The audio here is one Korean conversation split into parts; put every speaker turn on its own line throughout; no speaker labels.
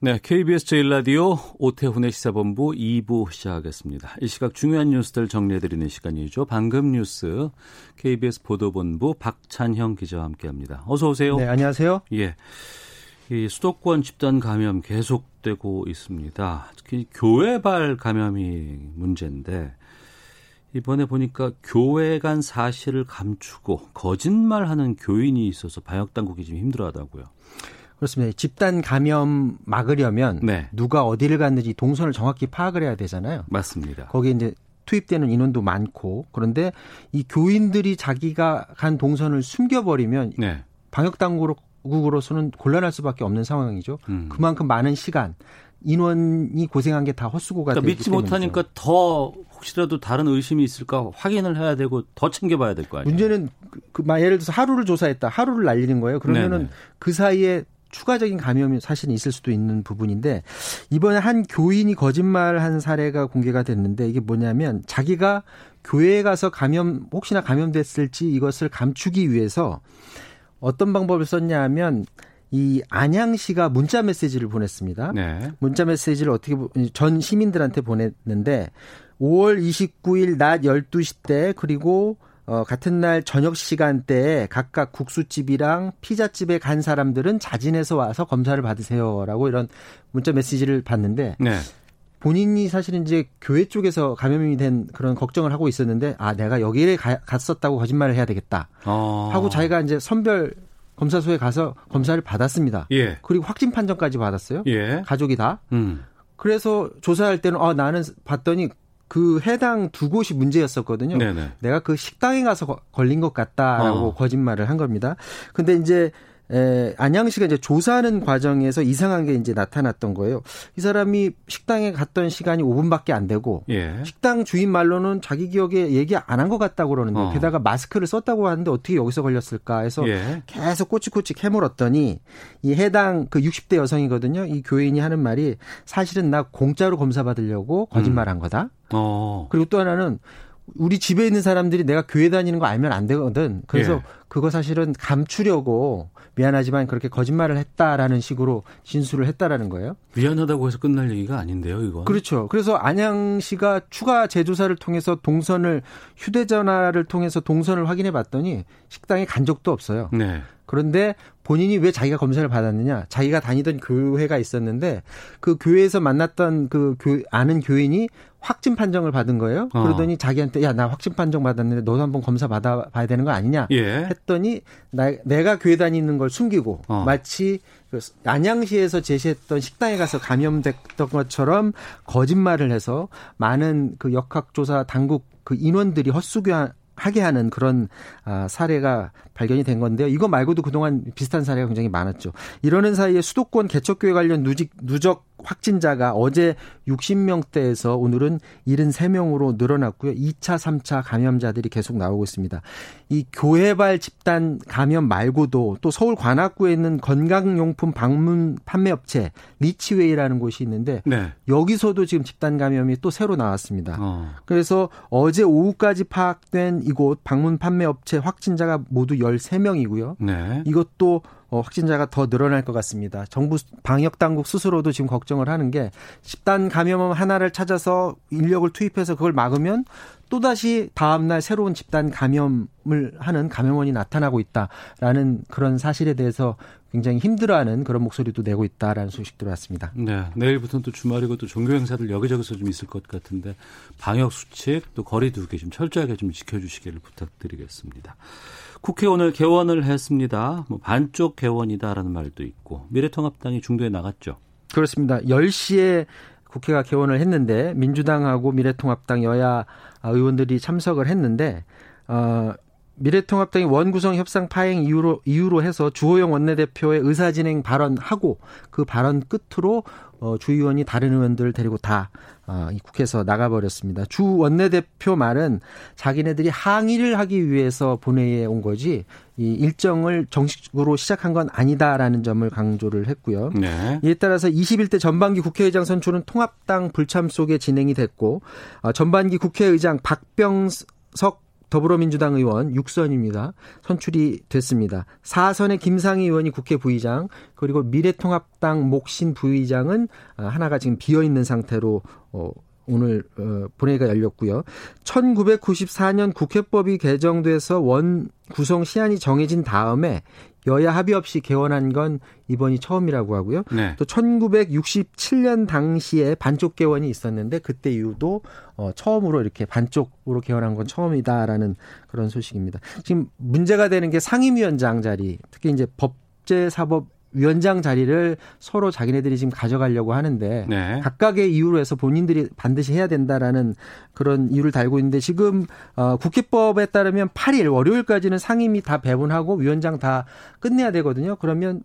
네, KBS 제1라디오 오태훈의 시사본부 2부 시작하겠습니다. 이 시각 중요한 뉴스들 정리해드리는 시간이죠. 방금 뉴스 KBS 보도본부 박찬형 기자와 함께합니다. 어서 오세요.
네, 안녕하세요.
예, 이 수도권 집단 감염 계속되고 있습니다. 특히 교회발 감염이 문제인데 이번에 보니까 교회 간 사실을 감추고 거짓말하는 교인이 있어서 방역 당국이 좀 힘들어하다고요.
그렇습니다. 집단 감염 막으려면
네.
누가 어디를 갔는지 동선을 정확히 파악을 해야 되잖아요.
맞습니다.
거기에 이제 투입되는 인원도 많고 그런데 이 교인들이 자기가 간 동선을 숨겨버리면
네.
방역 당국으로서는 곤란할 수밖에 없는 상황이죠.
음.
그만큼 많은 시간 인원이 고생한 게 다 헛수고가
그러니까 믿지
때문이죠.
못하니까 더 혹시라도 다른 의심이 있을까 확인을 해야 되고 더 챙겨봐야 될 거 아니에요.
문제는 그, 그, 막 예를 들어서 하루를 조사했다. 하루를 날리는 거예요. 그러면은
네네.
그 사이에 추가적인 감염이 사실 있을 수도 있는 부분인데 이번에 한 교인이 거짓말한 사례가 공개가 됐는데 이게 뭐냐면 자기가 교회에 가서 감염 혹시나 감염됐을지 이것을 감추기 위해서 어떤 방법을 썼냐면 이 안양시가 문자 메시지를 보냈습니다.
네.
문자 메시지를 어떻게 보- 전 시민들한테 보냈는데 5월 29일 낮 12시 때 그리고 어, 같은 날 저녁 시간대에 각각 국수집이랑 피자집에 간 사람들은 자진해서 와서 검사를 받으세요라고 이런 문자 메시지를 받는데
네.
본인이 사실은 이제 교회 쪽에서 감염이 된 그런 걱정을 하고 있었는데 아 내가 여기를 가- 갔었다고 거짓말을 해야 되겠다
어.
하고 자기가 이제 선별 검사소에 가서 검사를 받았습니다.
예.
그리고 확진 판정까지 받았어요.
예.
가족이 다.
음.
그래서 조사할 때는 어 나는 봤더니 그 해당 두 곳이 문제였었거든요.
네네.
내가 그 식당에 가서 거- 걸린 것 같다라고
어.
거짓말을 한 겁니다. 근데 이제 에, 안양시가 이제 조사하는 과정에서 이상한 게 이제 나타났던 거예요. 이 사람이 식당에 갔던 시간이 5분밖에 안 되고
예.
식당 주인 말로는 자기 기억에 얘기 안 한 것 같다고 그러는데
어.
게다가 마스크를 썼다고 하는데 어떻게 여기서 걸렸을까 해서
예.
계속 꼬치꼬치 캐물었더니 이 해당 그 60대 여성이거든요. 이 교인이 하는 말이 사실은 나 공짜로 검사 받으려고 거짓말한 거다.
어.
그리고 또 하나는 우리 집에 있는 사람들이 내가 교회 다니는 거 알면 안 되거든. 그래서
예.
그거 사실은 감추려고 미안하지만 그렇게 거짓말을 했다라는 식으로 진술을 했다라는 거예요.
미안하다고 해서 끝날 얘기가 아닌데요, 이건.
그렇죠. 그래서 안양시가 추가 재조사를 통해서 동선을 휴대전화를 통해서 동선을 확인해 봤더니 식당에 간 적도 없어요.
네.
그런데 본인이 왜 자기가 검사를 받았느냐? 자기가 다니던 교회가 있었는데 그 교회에서 만났던 그 교, 아는 교인이 확진 판정을 받은 거예요.
어.
그러더니 자기한테 야 나 확진 판정 받았는데 너도 한번 검사 받아 봐야 되는 거 아니냐?
예.
했더니 나, 내가 교회 다니는 걸 숨기고
어.
마치 그 안양시에서 제시했던 식당에 가서 감염됐던 것처럼 거짓말을 해서 많은 그 역학조사 당국 그 인원들이 헛수고하게 하는 그런 아, 사례가 발견이 된 건데요. 이거 말고도 그동안 비슷한 사례가 굉장히 많았죠. 이러는 사이에 수도권 개척교회 관련 누직, 누적 확진자가 어제 60명대에서 오늘은 73명으로 늘어났고요. 2차, 3차 감염자들이 계속 나오고 있습니다. 이 교회발 집단 감염 말고도 또 서울 관악구에 있는 건강용품 방문 판매업체 리치웨이라는 곳이 있는데
네.
여기서도 지금 집단 감염이 또 새로 나왔습니다.
어.
그래서 어제 오후까지 파악된 이곳 방문 판매업체 확진자가 모두 13명이고요.
네.
이것도 어, 확진자가 더 늘어날 것 같습니다. 정부 방역 당국 스스로도 지금 걱정을 하는 게 집단 감염 하나를 찾아서 인력을 투입해서 그걸 막으면 또다시 다음날 새로운 집단 감염을 하는 감염원이 나타나고 있다라는 그런 사실에 대해서 굉장히 힘들어하는 그런 목소리도 내고 있다라는 소식 들어왔습니다.
네. 내일부터는 또 주말이고 또 종교 행사들 여기저기서 좀 있을 것 같은데 방역 수칙 또 거리 두기 좀 철저하게 좀 지켜주시기를 부탁드리겠습니다. 국회 오늘 개원을 했습니다. 뭐 반쪽 개원이다라는 말도 있고 미래통합당이 중도에 나갔죠.
그렇습니다. 10시에 국회가 개원을 했는데 민주당하고 미래통합당 여야 의원들이 참석을 했는데 어 미래통합당이 원구성 협상 파행 이유로 이유로 해서 주호영 원내대표의 의사진행 발언하고 그 발언 끝으로 어, 주 의원이 다른 의원들을 데리고 다 어, 이 국회에서 나가버렸습니다. 주 원내대표 말은 자기네들이 항의를 하기 위해서 본회의에 온 거지 이 일정을 정식으로 시작한 건 아니다라는 점을 강조를 했고요. 네. 이에 따라서 21대 전반기 국회의장 선출은 통합당 불참 속에 진행이 됐고 어, 전반기 국회의장 박병석 더불어민주당 의원 6선입니다. 선출이 됐습니다. 4선의 김상희 의원이 국회 부의장 그리고 미래통합당 목신 부의장은 아, 하나가 지금 비어 있는 상태로 어 오늘 어 본회의가 열렸고요. 1994년 국회법이 개정돼서 원 구성 시한이 정해진 다음에 여야 합의 없이 개원한 건 이번이 처음이라고 하고요. 네. 또 1967년 당시에 반쪽 개원이 있었는데 그때 이후도 어 처음으로 이렇게 반쪽으로 개원한 건 처음이다라는 그런 소식입니다. 지금 문제가 되는 게 상임위원장 자리, 특히 이제 법제사법 위원장 자리를 서로 자기네들이 지금 가져가려고 하는데 네. 각각의 이유로 해서 본인들이 반드시 해야 된다라는 그런 이유를 달고 있는데 지금 어 국회법에 따르면 8일 월요일까지는 상임위 다 배분하고 위원장 다 끝내야 되거든요. 그러면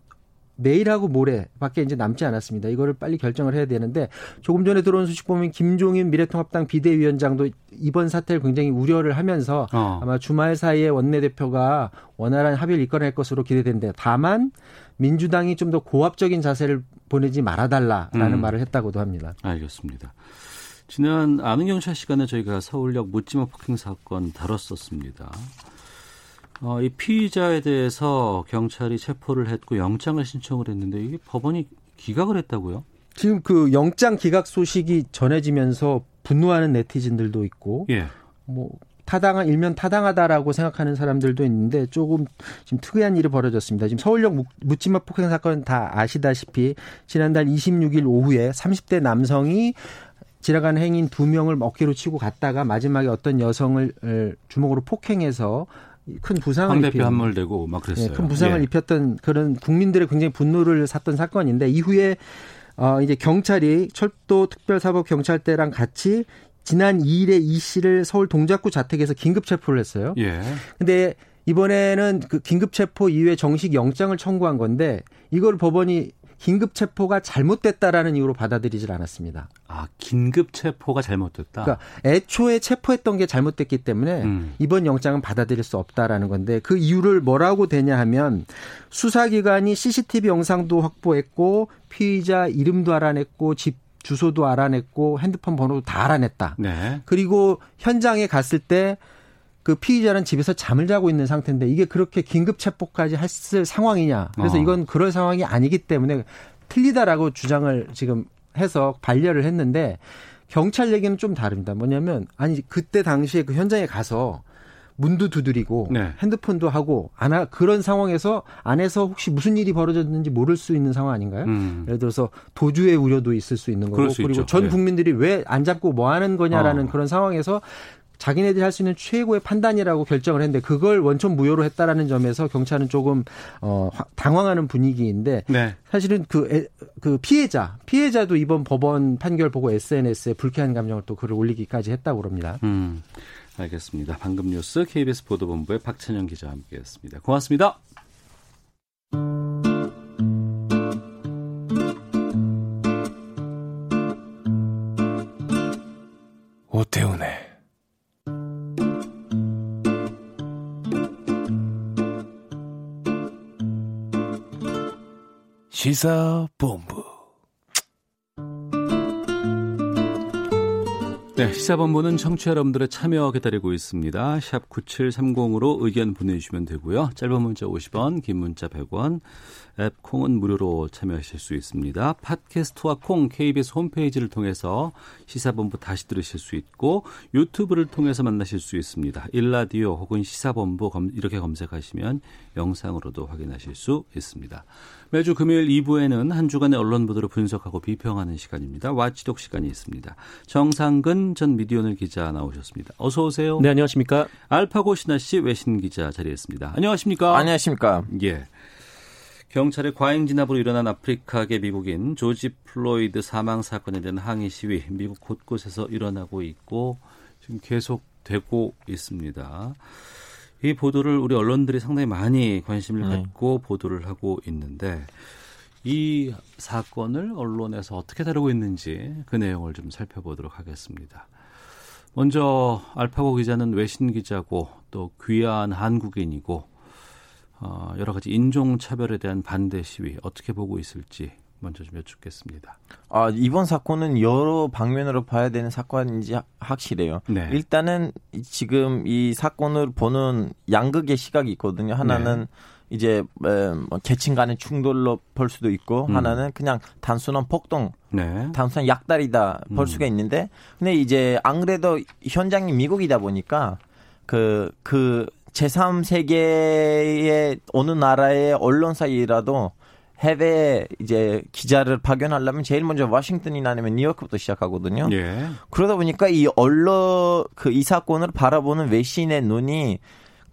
내일하고 모레밖에 이제 남지 않았습니다. 이거를 빨리 결정을 해야 되는데 조금 전에 들어온 소식 보면 김종인 미래통합당 비대위원장도 이번 사태를 굉장히 우려를 하면서 어. 아마 주말 사이에 원내대표가 원활한 합의를 이끌어낼 것으로 기대된데 다만 민주당이 좀 더 고압적인 자세를 보내지 말아달라라는 음. 말을 했다고도 합니다.
알겠습니다. 지난 아는 경찰 시간에 저희가 서울역 묻지마 폭행 사건 다뤘었습니다. 어, 이 피의자에 대해서 경찰이 체포를 했고 영장을 신청을 했는데 이게 법원이 기각을 했다고요?
지금 그 영장 기각 소식이 전해지면서 분노하는 네티즌들도 있고, 예. 뭐 타당한 일면 타당하다라고 생각하는 사람들도 있는데 조금 지금 특이한 일이 벌어졌습니다. 지금 서울역 묻지마 폭행 사건 다 아시다시피 지난달 26일 오후에 30대 남성이 지나가는 행인 두 명을 어깨로 치고 갔다가 마지막에 어떤 여성을 주먹으로 폭행해서 큰 부상을
황대표 한물 대고 막 그랬어요.
네, 큰 부상을 예. 입혔던 그런 국민들의 굉장히 분노를 샀던 사건인데 이후에 어 이제 경찰이 철도 특별사법 경찰대랑 같이 지난 2일에 이 씨를 서울 동작구 자택에서 긴급 체포를 했어요. 예. 근데 이번에는 그 긴급 체포 이후에 정식 영장을 청구한 건데 이걸 법원이 긴급 체포가 잘못됐다라는 이유로 받아들이질 않았습니다.
아, 긴급 체포가 잘못됐다.
그러니까 애초에 체포했던 게 잘못됐기 때문에 음. 이번 영장은 받아들일 수 없다라는 건데 그 이유를 뭐라고 되냐 하면 수사기관이 CCTV 영상도 확보했고 피의자 이름도 알아냈고 집 주소도 알아냈고 핸드폰 번호도 다 알아냈다. 네. 그리고 현장에 갔을 때 그 피의자는 집에서 잠을 자고 있는 상태인데 이게 그렇게 긴급 체포까지 했을 상황이냐. 그래서 어. 이건 그럴 상황이 아니기 때문에 틀리다라고 주장을 지금 해서 반려를 했는데 경찰 얘기는 좀 다릅니다. 뭐냐면 아니 그때 당시에 그 현장에 가서 문도 두드리고 네. 핸드폰도 하고 안하 그런 상황에서 안에서 혹시 무슨 일이 벌어졌는지 모를 수 있는 상황 아닌가요? 음. 예를 들어서 도주의 우려도 있을 수 있는 거고 그리고 있죠. 전 네. 국민들이 네. 왜안 잡고 뭐 하는 거냐라는 어. 그런 상황에서 자기네들이 할 수 있는 최고의 판단이라고 결정을 했는데 그걸 원천 무효로 했다라는 점에서 경찰은 조금 어 당황하는 분위기인데 네. 사실은 그, 에, 그 피해자 피해자도 이번 법원 판결 보고 SNS에 불쾌한 감정을 또 글을 올리기까지 했다고 그럽니다. 음.
알겠습니다. 방금 뉴스 KBS 보도본부의 박찬영 기자와 함께했습니다. 고맙습니다.
오태훈의 시사본부
네, 시사본부는 청취자 여러분들의 참여 기다리고 있습니다. 샵 9730으로 의견 보내주시면 되고요. 짧은 문자 50원, 긴 문자 100원, 앱 콩은 무료로 참여하실 수 있습니다. 팟캐스트와 콩 KBS 홈페이지를 통해서 시사본부 다시 들으실 수 있고 유튜브를 통해서 만나실 수 있습니다. 일라디오 혹은 시사본부 이렇게 검색하시면 영상으로도 확인하실 수 있습니다. 매주 금요일 2부에는 한 주간의 언론 보도를 분석하고 비평하는 시간입니다. watchdog 시간이 있습니다. 정상근 전 미디어오늘 기자 나오셨습니다. 어서 오세요.
네, 안녕하십니까?
알파고 시나씨 외신 기자 자리했습니다. 안녕하십니까?
안녕하십니까?
예. 경찰의 과잉 진압으로 일어난 아프리카계 미국인 조지 플로이드 사망 사건에 대한 항의 시위 미국 곳곳에서 일어나고 있고 지금 계속 되고 있습니다. 이 보도를 우리 언론들이 상당히 많이 관심을
네.
갖고 보도를 하고 있는데 이 사건을 언론에서 어떻게 다루고 있는지 그 내용을 좀 살펴보도록 하겠습니다. 먼저 알파고 기자는 외신 기자고 또 귀한 한국인이고 어, 여러 가지 인종 차별에 대한 반대 시위 어떻게 보고 있을지 먼저 좀 여쭙겠습니다.
아, 이번 사건은 여러 방면으로 봐야 되는 사건인지 하- 확실해요.
네.
일단은 지금 이 사건을 보는 양극의 시각이 있거든요. 하나는
네.
이제 에, 뭐 계층 간의 충돌로 볼 수도 있고
음.
하나는 그냥 단순한 폭동,
네.
단순한 약달이다 볼
음.
수가 있는데 근데 이제 안 그래도 현장이 미국이다 보니까 그, 그 제3세계의 어느 나라의 언론사이라도 해외 이제 기자를 파견하려면 제일 먼저 워싱턴이나 아니면 뉴욕부터 시작하거든요.
예.
그러다 보니까 이 언론 그 이 사건을 바라보는 외신의 눈이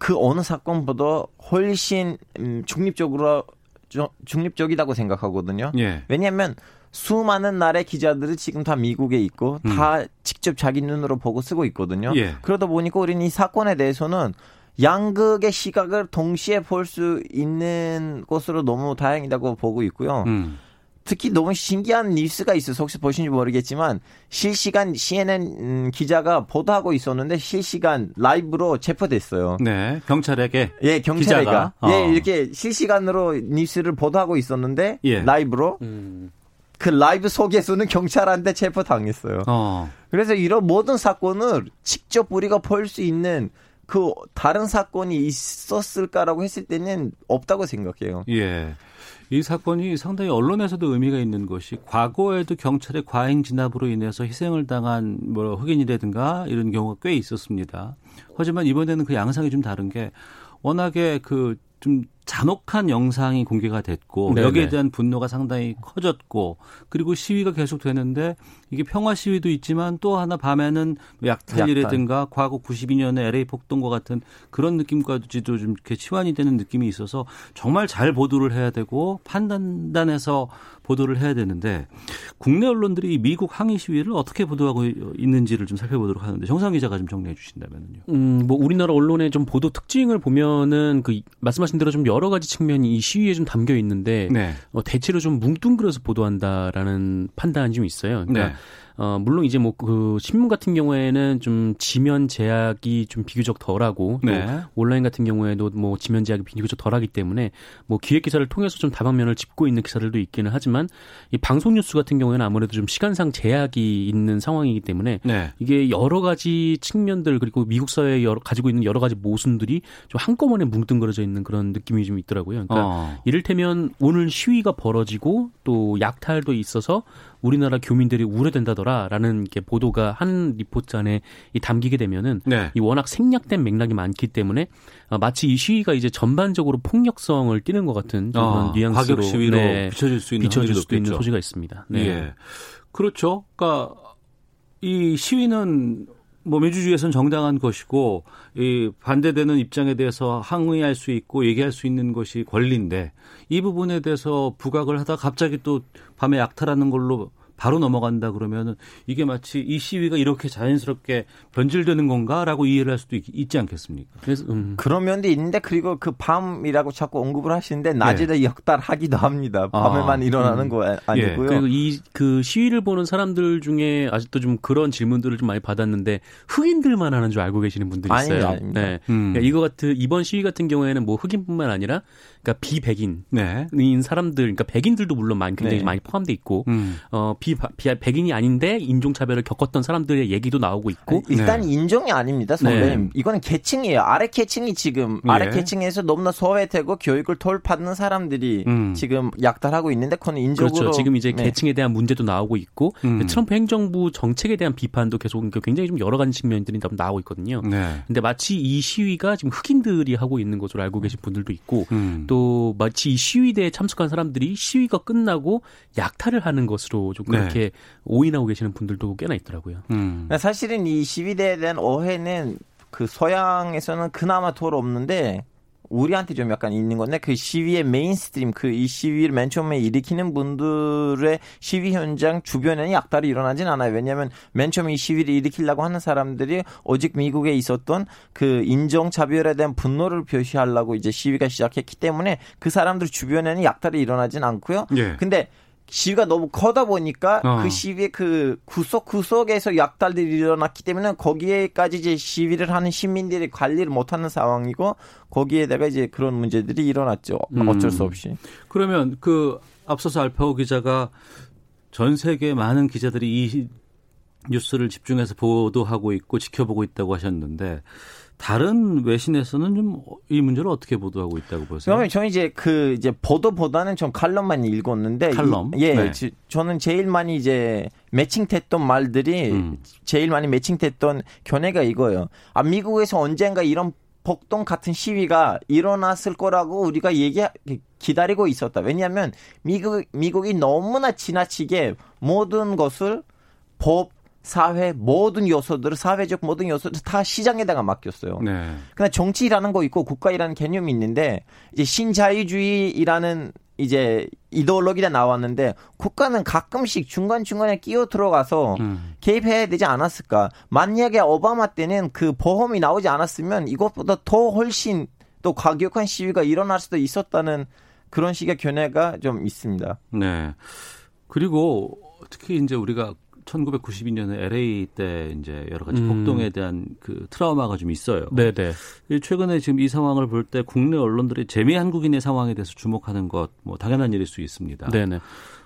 그 어느 사건보다 훨씬 음, 중립적으로 주- 중립적이다고 생각하거든요.
예.
왜냐하면 수많은 나라의 기자들이 지금 다 미국에 있고
음.
다 직접 자기 눈으로 보고 쓰고 있거든요.
예.
그러다 보니까 우리는 이 사건에 대해서는 양극의 시각을 동시에 볼 수 있는 것으로 너무 다행이라고 보고 있고요.
음.
특히 너무 신기한 뉴스가 있어서 혹시 보신지 모르겠지만 실시간 CNN 음, 기자가 보도하고 있었는데 실시간 라이브로 체포됐어요.
네. 경찰에게
예, 경찰가
기자가?
예
어.
이렇게 실시간으로 뉴스를 보도하고 있었는데
예.
라이브로
음.
그 라이브 속에서는 경찰한테 체포 당했어요.
어.
그래서 이런 모든 사건을 직접 우리가 볼 수 있는 그 다른 사건이 있었을까라고 했을 때는 없다고 생각해요.
예. 이 사건이 상당히 언론에서도 의미가 있는 것이 과거에도 경찰의 과잉 진압으로 인해서 희생을 당한 뭐 흑인이라든가 이런 경우가 꽤 있었습니다. 하지만 이번에는 그 양상이 좀 다른 게 워낙에 그좀 잔혹한 영상이 공개가 됐고
네네.
여기에 대한 분노가 상당히 커졌고 그리고 시위가 계속되는데 이게 평화 시위도 있지만 또 하나 밤에는 약탈이라든가 과거 92년에 LA 폭동과 같은 그런 느낌까지도 좀 이렇게 치환이 되는 느낌이 있어서 정말 잘 보도를 해야 되고 판단단에서 보도를 해야 되는데 국내 언론들이 이 미국 항의 시위를 어떻게 보도하고 있는지를 좀 살펴보도록 하는데 정상 기자가 좀 정리해 주신다면요.
음, 뭐 우리나라 언론의 좀 보도 특징을 보면은 그 말씀하신 대로 좀 여러 가지 측면이 이 시위에 좀 담겨 있는데
네.
어, 대체로 좀 뭉뚱그려서 보도한다라는 판단이 좀 있어요. 그러니까
네.
어, 물론 이제 뭐 그 신문 같은 경우에는 좀 지면 제약이 좀 비교적 덜하고 또
네.
온라인 같은 경우에도 뭐 지면 제약이 비교적 덜하기 때문에 뭐 기획 기사를 통해서 좀 다방면을 짚고 있는 기사들도 있기는 하지만 이 방송 뉴스 같은 경우에는 아무래도 좀 시간상 제약이 있는 상황이기 때문에
네.
이게 여러 가지 측면들 그리고 미국 사회에 여러, 가지고 있는 여러 가지 모순들이 좀 한꺼번에 뭉뚱그려져 있는 그런 느낌이 좀 있더라고요. 그러니까
어.
이를테면 오늘 시위가 벌어지고 또 약탈도 있어서 우리나라 교민들이 우려된다더라라는 게 보도가 한 리포트 안에 이 담기게 되면은
네.
이 워낙 생략된 맥락이 많기 때문에 어, 마치 이 시위가 이제 전반적으로 폭력성을 띠는 것 같은 그런 뉘앙스로
과격 시위로
네,
비춰질 수 있는
비춰질 수도 있는
높겠죠.
소지가 있습니다. 네.
예. 그렇죠. 그러니까 이 시위는 뭐 민주주의에서는 정당한 것이고 이 반대되는 입장에 대해서 항의할 수 있고 얘기할 수 있는 것이 권리인데 이 부분에 대해서 부각을 하다 갑자기 또 밤에 약탈하는 걸로 바로 넘어간다 그러면은 이게 마치 이 시위가 이렇게 자연스럽게 변질되는 건가라고 이해를 할 수도 있, 지 않겠습니까?
그래서 음.
그런 면도 있는데 그리고 그 밤이라고 자꾸 언급을 하시는데 낮에도 역달하기도 합니다. 밤에만
아,
일어나는
음.
거 아- 아니고요.
그리고 이그 시위를 보는 사람들 중에 아직도 좀 그런 질문들을 좀 많이 받았는데 흑인들만 하는 줄 알고 계시는 분들이 있어요.
아닙니다, 아닙니다.
네.
음.
그러니까 이거 같은 이번 시위 같은 경우에는 뭐 흑인뿐만 아니라 그러니까 비백인인
네.
사람들, 그러니까 백인들도 물론 많이 굉장히
네.
많이 포함돼 있고
음.
어, 비, 비 백인이 아닌데 인종 차별을 겪었던 사람들의 얘기도 나오고 있고
일단
네.
인종이 아닙니다, 선배님.
네.
이거는 계층이에요. 아래 계층이 지금
예.
아래 계층에서 너무나 소외되고 교육을 덜 받는 사람들이
음.
지금 약탈하고 있는데 그건 인종으로
그렇죠. 지금 이제
네.
계층에 대한 문제도 나오고 있고
음.
트럼프 행정부 정책에 대한 비판도 계속 그러니까 굉장히 좀 여러 가지 측면들이 좀 나오고 있거든요.
네.
근데 마치 이 시위가 지금 흑인들이 하고 있는 것으로 알고 계신 분들도 있고
음.
또 마치 이 시위대에 참석한 사람들이 시위가 끝나고 약탈을 하는 것으로 좀 그렇게 오인하고 계시는 분들도 꽤나 있더라고요.
음.
그러니까 사실은 이 시위대에 대한 오해는 그 서양에서는 그나마 덜 없는데 우리한테 좀 약간 있는 건데 그 시위의 mainstream 그 이 시위를 맨 처음에 일으키는 분들의 시위 현장 주변에는 약탈이 일어나진 않아요. 왜냐하면 맨 처음에 이 시위를 일으키려고 하는 사람들이 오직 미국에 있었던 그 인종 차별에 대한 분노를 표시하려고 이제 시위가 시작했기 때문에 그 사람들 주변에는 약탈이 일어나진 않고요.
예.
근데 시위가 너무 커다 보니까
어.
그 시위의 그 구석 구석에서 약탈들이 일어났기 때문에 거기에까지 이제 시위를 하는 시민들이 관리를 못하는 상황이고 거기에다가 이제 그런 문제들이 일어났죠.
음.
어쩔 수 없이.
그러면 그 앞서서 알파오 기자가 전 세계 많은 기자들이 이 뉴스를 집중해서 보도하고 있고 지켜보고 있다고 하셨는데 다른 외신에서는 좀 이 문제를 어떻게 보도하고 있다고 보세요?
그러면 저는 이제 그 이제 보도보다는 좀 칼럼만 읽었는데
칼럼?
이- 예,
네.
지- 저는 제일 많이 이제 매칭됐던 말들이
음.
제일 많이 매칭됐던 견해가 이거예요. 아 미국에서 언젠가 이런 폭동 같은 시위가 일어났을 거라고 우리가 얘기 기다리고 있었다. 왜냐하면 미국 미국이 너무나 지나치게 모든 것을 법 사회 모든 요소들을 사회적 모든 요소들 다 시장에다가 맡겼어요.
네.
그냥 정치라는 거 있고 국가이라는 개념이 있는데 이제 신자유주의라는 이제 이데올로기가 나왔는데 국가는 가끔씩 중간 중간에 끼어 들어가서
음.
개입해야 되지 않았을까? 만약에 오바마 때는 그 보험이 나오지 않았으면 이것보다 더 훨씬 또 과격한 시위가 일어날 수도 있었다는 그런 식의 견해가 좀 있습니다.
네. 그리고 특히 이제 우리가 1992년에 LA 때 이제 여러 가지
음.
폭동에 대한 그 트라우마가 좀 있어요.
네네.
이 최근에 지금 이 상황을 볼 때 국내 언론들이 재미 한국인의 상황에 대해서 주목하는 것 뭐 당연한 일일 수 있습니다.
네네.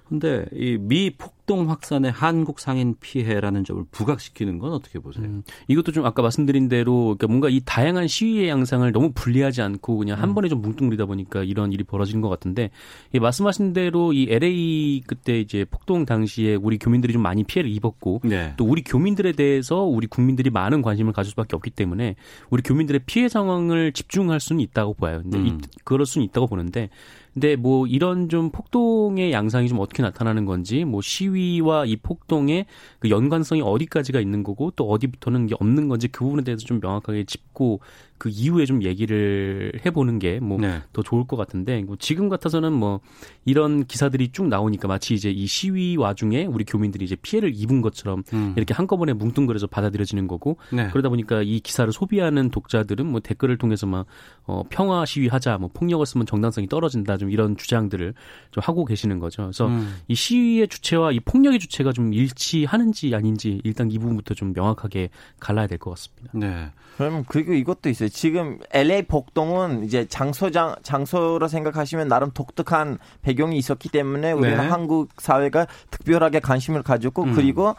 근데 이 미 폭동 확산의 한국 상인 피해라는 점을 부각시키는 건 어떻게 보세요?
음, 이것도 좀 아까 말씀드린 대로 그러니까 뭔가 이 다양한 시위의 양상을 너무 분리하지 않고 그냥 한 번에 좀 뭉뚱그리다 보니까 이런 일이 벌어지는 것 같은데 이 말씀하신 대로 이 LA 그때 이제 폭동 당시에 우리 교민들이 좀 많이 피해를 입었고
네.
또 우리 교민들에 대해서 우리 국민들이 많은 관심을 가질 수밖에 없기 때문에 우리 교민들의 피해 상황을 집중할 수는 있다고 봐요. 근데 이,
음.
그럴 수는 있다고 보는데 근데 뭐 이런 좀 폭동의 양상이 좀 어떻게 나타나는 건지 뭐 시위와 이 폭동의 그 연관성이 어디까지가 있는 거고 또 어디부터는 게 없는 건지 그 부분에 대해서 좀 명확하게 짚고 그 이후에 좀 얘기를 해보는 게 뭐더
네.
좋을 것 같은데 뭐 지금 같아서는 뭐 이런 기사들이 쭉 나오니까 마치 이제 이 시위 와중에 우리 교민들이 이제 피해를 입은 것처럼
음.
이렇게 한꺼번에 뭉뚱그려서 받아들여지는 거고
네.
그러다 보니까 이 기사를 소비하는 독자들은 뭐 댓글을 통해서 막 어, 평화 시위하자, 뭐 폭력을 쓰면 정당성이 떨어진다, 좀 이런 주장들을 좀 하고 계시는 거죠. 그래서
음.
이 시위의 주체와 이 폭력의 주체가 좀 일치하는지 아닌지 일단 이 부분부터 좀 명확하게 갈라야 될 것 같습니다.
네.
그러면 그리고 이것도 있어요. 지금 LA 폭동은 이제 장소장 장소로 생각하시면 나름 독특한 배경이 있었기 때문에 우리는
네.
한국 사회가 특별하게 관심을 가졌고
음.
그리고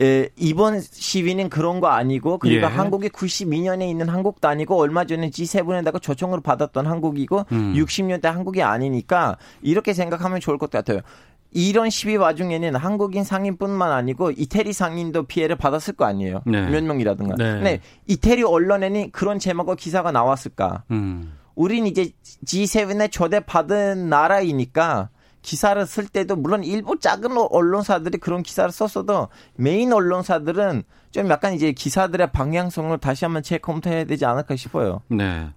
에, 이번 시위는 그런 거 아니고 그리고
예.
한국이 92년에 있는 한국도 아니고 얼마 전에 G7에다가 초청을 받았던 한국이고
음.
60년대 한국이 아니니까 이렇게 생각하면 좋을 것 같아요. 이런 시위 와중에는 한국인 상인뿐만 아니고 이태리 상인도 피해를 받았을 거 아니에요.
네.
몇 명이라든가.
네.
근데 이태리 언론에는 그런 제목과 기사가 나왔을까?
음.
우린 이제 G7에 초대받은 나라이니까 기사를 쓸 때도 물론 일부 작은 언론사들이 그런 기사를 썼어도 메인 언론사들은 좀 약간 이제 기사들의 방향성을 다시 한번 재검토해야 되지 않을까 싶어요.
네.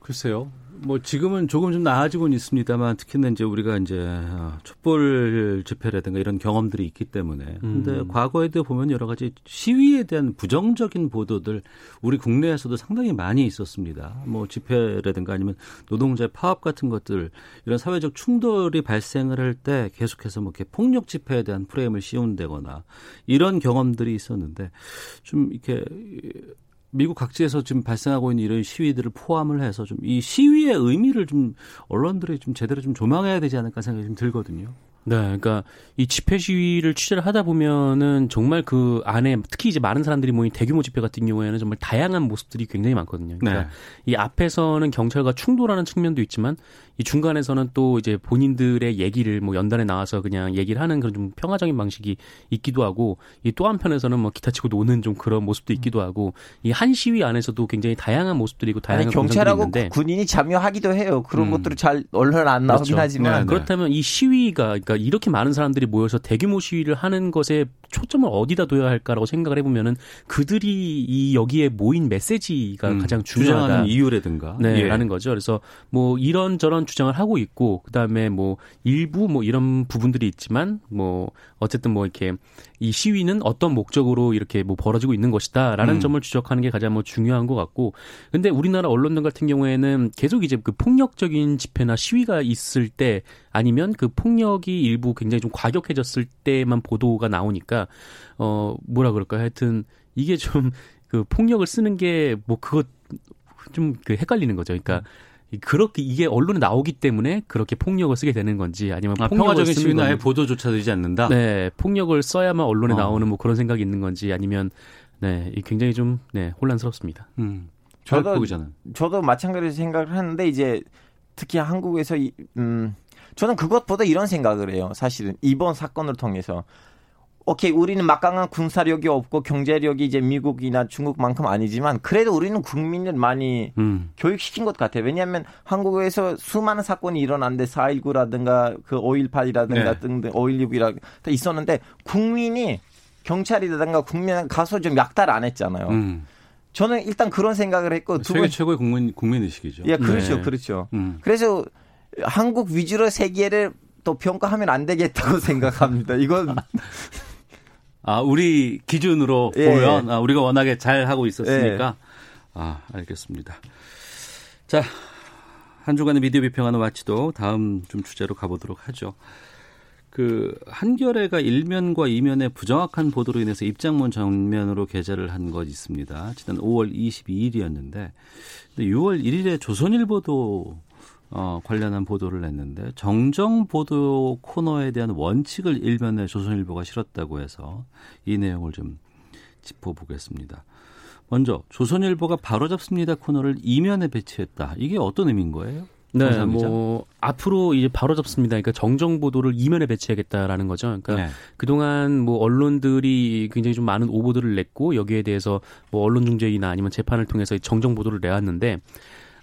글쎄요. 뭐 지금은 조금 좀 나아지고는 있습니다만 특히나 이제 우리가 이제 어, 촛불 집회라든가 이런 경험들이 있기 때문에 근데
음.
과거에도 보면 여러 가지 시위에 대한 부정적인 보도들 우리 국내에서도 상당히 많이 있었습니다. 뭐 집회라든가 아니면 노동자의 파업 같은 것들 이런 사회적 충돌이 발생을 할 때 계속해서 뭐 이렇게 폭력 집회에 대한 프레임을 씌운다거나 이런 경험들이 있었는데 좀 이렇게 미국 각지에서 지금 발생하고 있는 이런 시위들을 포함을 해서 좀 이 시위의 의미를 좀 언론들이 좀 제대로 좀 조망해야 되지 않을까 생각이 좀 들거든요.
네, 그러니까 이 집회 시위를 취재를 하다 보면은 정말 그 안에 특히 이제 많은 사람들이 모인 대규모 집회 같은 경우에는 정말 다양한 모습들이 굉장히 많거든요. 그러니까
네.
이 앞에서는 경찰과 충돌하는 측면도 있지만 이 중간에서는 또 이제 본인들의 얘기를 뭐 연단에 나와서 그냥 얘기를 하는 그런 좀 평화적인 방식이 있기도 하고 이 또 한편에서는 뭐 기타 치고 노는 좀 그런 모습도 있기도 하고 이 한 시위 안에서도 굉장히 다양한 모습들이 있고
아니
다양한
경찰하고
있는데
군인이 참여하기도 해요. 그런
음.
것들이 잘 언론 안 나오긴
그렇죠.
하지만
네, 네.
그렇다면 이 시위가 그러니까 이렇게 많은 사람들이 모여서 대규모 시위를 하는 것에 초점을 어디다 둬야 할까라고 생각을 해보면은 그들이 이 여기에 모인 메시지가
음,
가장 중요하다.
주장하는 이유라든가.
네,
예.
라는 거죠. 그래서 뭐 이런 저런 주장을 하고 있고 그다음에 뭐 일부 뭐 이런 부분들이 있지만 뭐 어쨌든 뭐 이렇게 이 시위는 어떤 목적으로 이렇게 뭐 벌어지고 있는 것이다라는
음.
점을 지적하는 게 가장 뭐 중요한 것 같고 근데 우리나라 언론들 같은 경우에는 계속 이제 그 폭력적인 집회나 시위가 있을 때 아니면 그 폭력이 일부 굉장히 좀 과격해졌을 때만 보도가 나오니까 어 뭐라 그럴까요? 하여튼 이게 좀 그 폭력을 쓰는 게 뭐 그거 좀그 헷갈리는 거죠. 그러니까 그렇게 이게 언론에 나오기 때문에 그렇게 폭력을 쓰게 되는 건지 아니면
아, 평화적인 시위나 아예. 보도조차 되지 않는다.
네, 폭력을 써야만 언론에
어.
나오는 뭐 그런 생각이 있는 건지 아니면 네, 이 굉장히 좀 네, 혼란스럽습니다.
음.
저도-.
저도
마찬가지로 생각을 하는데 이제 특히 한국에서 이, 음 저는 그것보다 이런 생각을 해요. 사실은 이번 사건을 통해서 오케이 우리는 막강한 군사력이 없고 경제력이 이제 미국이나 중국만큼 아니지만 그래도 우리는 국민을 많이
음.
교육시킨 것 같아요. 왜냐하면 한국에서 수많은 사건이 일어났는데 4.19라든가 그 5.18이라든가
네.
등등 5.16이라 다 있었는데 국민이 경찰이라든가 국민 가서 좀 약탈 안 했잖아요.
음.
저는 일단 그런 생각을 했고 두
세계
번,
최고의 국민 국민 의식이죠.
예, 그렇죠,
네.
그렇죠.
음.
그래서 한국 위주로 세계를 또 평가하면 안 되겠다고 생각합니다. 이건
아, 우리 기준으로
예.
보면 아, 우리가 워낙에 잘 하고 있었으니까 아, 알겠습니다. 자, 한 주간의 미디어 비평하는 와치도 다음 좀 주제로 가보도록 하죠. 그 한겨레가 일면과 이면의 부정확한 보도로 인해서 입장문 정면으로 게재를 한 것 있습니다. 지난 5월 22일이었는데 6월 1일에 조선일보도 어, 관련한 보도를 냈는데 정정 보도 코너에 대한 원칙을 일면에 조선일보가 실었다고 해서 이 내용을 좀 짚어보겠습니다. 먼저 조선일보가 바로잡습니다 코너를 이면에 배치했다. 이게 어떤 의미인 거예요?
네,
기자?
뭐 앞으로 이제 바로 잡습니다. 그러니까 정정 보도를 이면에 배치하겠다라는 거죠. 그러니까
네.
그동안 뭐 언론들이 굉장히 좀 많은 오보들을 냈고 여기에 대해서 뭐 언론 중재이나 아니면 재판을 통해서 정정 보도를 내왔는데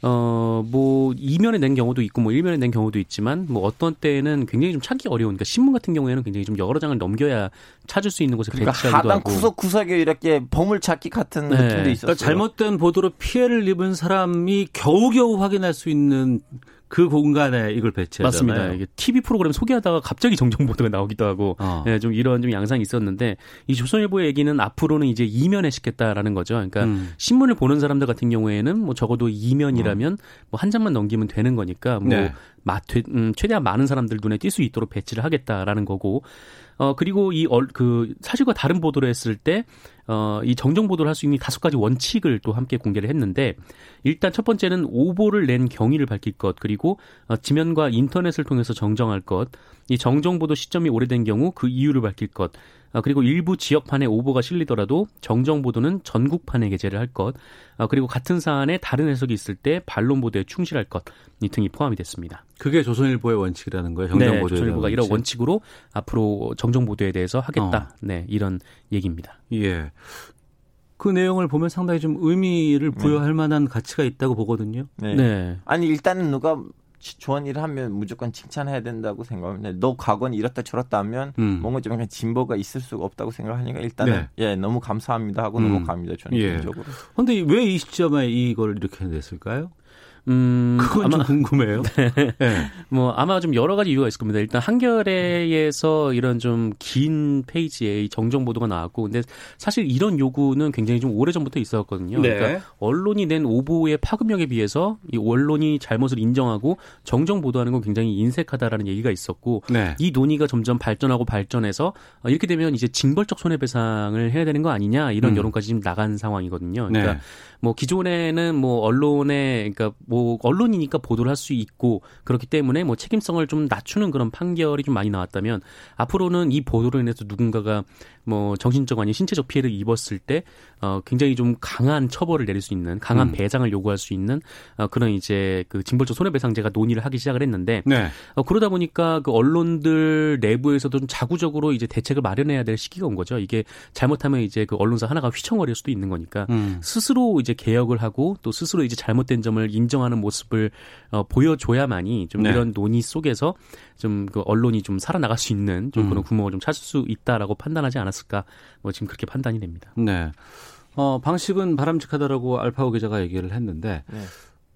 어, 뭐, 이면에 낸 경우도 있고, 뭐, 일면에 낸 경우도 있지만, 뭐, 어떤 때는 굉장히 좀 찾기 어려운, 그러니까 신문 같은 경우에는 굉장히 좀 여러 장을 넘겨야 찾을 수 있는 곳에
그러니까
배치하기도 하고.
구석구석에 이렇게 보물찾기 같은
네.
느낌도 있었어요.
그러니까 잘못된 보도로 피해를 입은 사람이 겨우겨우 확인할 수 있는 그 공간에 이걸 배치하잖아요.
맞습니다. 이게 TV 프로그램 소개하다가 갑자기 정정 보도가 나오기도 하고,
어.
예, 좀 이런 좀 양상이 있었는데, 이 조선일보의 얘기는 앞으로는 이제 이면에 시겠다라는 거죠. 그러니까
음.
신문을 보는 사람들 같은 경우에는 뭐 적어도 이면이라면 뭐한 장만 넘기면 되는 거니까 뭐
네.
마, 되, 음, 최대한 많은 사람들 눈에 띌 수 있도록 배치를 하겠다라는 거고, 어, 그리고 이, 얼, 그, 사실과 다른 보도를 했을 때, 어, 이 정정 보도를 할 수 있는 다섯 가지 원칙을 또 함께 공개를 했는데, 일단 첫 번째는 오보를 낸 경위를 밝힐 것, 그리고 어, 지면과 인터넷을 통해서 정정할 것, 이 정정 보도 시점이 오래된 경우 그 이유를 밝힐 것, 어, 그리고 일부 지역판에 오보가 실리더라도 정정 보도는 전국판에 게재를 할 것, 어, 그리고 같은 사안에 다른 해석이 있을 때 반론 보도에 충실할 것, 이 등이 포함이 됐습니다.
그게 조선일보의 원칙이라는 거예요. 정정
네,
보도의
조선일보가 이런
원칙.
원칙으로 앞으로 정정 보도에 대해서 하겠다. 네, 이런 얘기입니다.
예. 그 내용을 보면 상당히 좀 의미를 부여할 만한 가치가 있다고 보거든요.
네.
네.
아니 일단은 누가 치- 좋은 일을 하면 무조건 칭찬해야 된다고 생각합니다. 너 과거는 이렇다 저렇다 하면
음.
뭔가 좀 약간 진보가 있을 수가 없다고 생각하니까 일단은
네.
예 너무 감사합니다 하고
음.
넘어갑니다 저는
예.
개인적으로.
근데 왜 이 시점에 이걸 이렇게 냈을까요?
음,
그건
아마
좀 궁금해요. 네.
뭐 아마 좀 여러 가지 이유가 있을 겁니다. 일단 한겨레에서 이런 좀 긴 페이지에 이 정정 보도가 나왔고, 근데 사실 이런 요구는 굉장히 좀 오래 전부터 있었거든요.
네.
그러니까 언론이 낸 오보의 파급력에 비해서 이 언론이 잘못을 인정하고 정정 보도하는 건 굉장히 인색하다라는 얘기가 있었고,
네.
이 논의가 점점 발전하고 발전해서 어, 이렇게 되면 이제 징벌적 손해배상을 해야 되는 거 아니냐 이런
음.
여론까지 지금 나간 상황이거든요. 그러니까
네.
뭐 기존에는 뭐 언론에 그러니까 뭐 언론이니까 보도를 할 수 있고 그렇기 때문에 뭐 책임성을 좀 낮추는 그런 판결이 좀 많이 나왔다면 앞으로는 이 보도로 인해서 누군가가 뭐 정신적 아니 신체적 피해를 입었을 때 어, 굉장히 좀 강한 처벌을 내릴 수 있는 강한
음.
배상을 요구할 수 있는 어, 그런 이제 그 징벌적 손해배상제가 논의를 하기 시작을 했는데
네.
어, 그러다 보니까 그 언론들 내부에서도 좀 자구적으로 이제 대책을 마련해야 될 시기가 온 거죠. 이게 잘못하면 이제 그 언론사 하나가 휘청거릴 수도 있는 거니까
음.
스스로 이제 개혁을 하고 또 스스로 이제 잘못된 점을 인정하는 모습을 어, 보여줘야만이 좀
네.
이런 논의 속에서 좀 그 언론이 좀 살아나갈 수 있는 좀
음.
그런 구멍을 좀 찾을 수 있다라고 판단하지 않았을까 뭐 지금 그렇게 판단이 됩니다.
네. 어, 방식은 바람직하다라고 알파고 기자가 얘기를 했는데
네.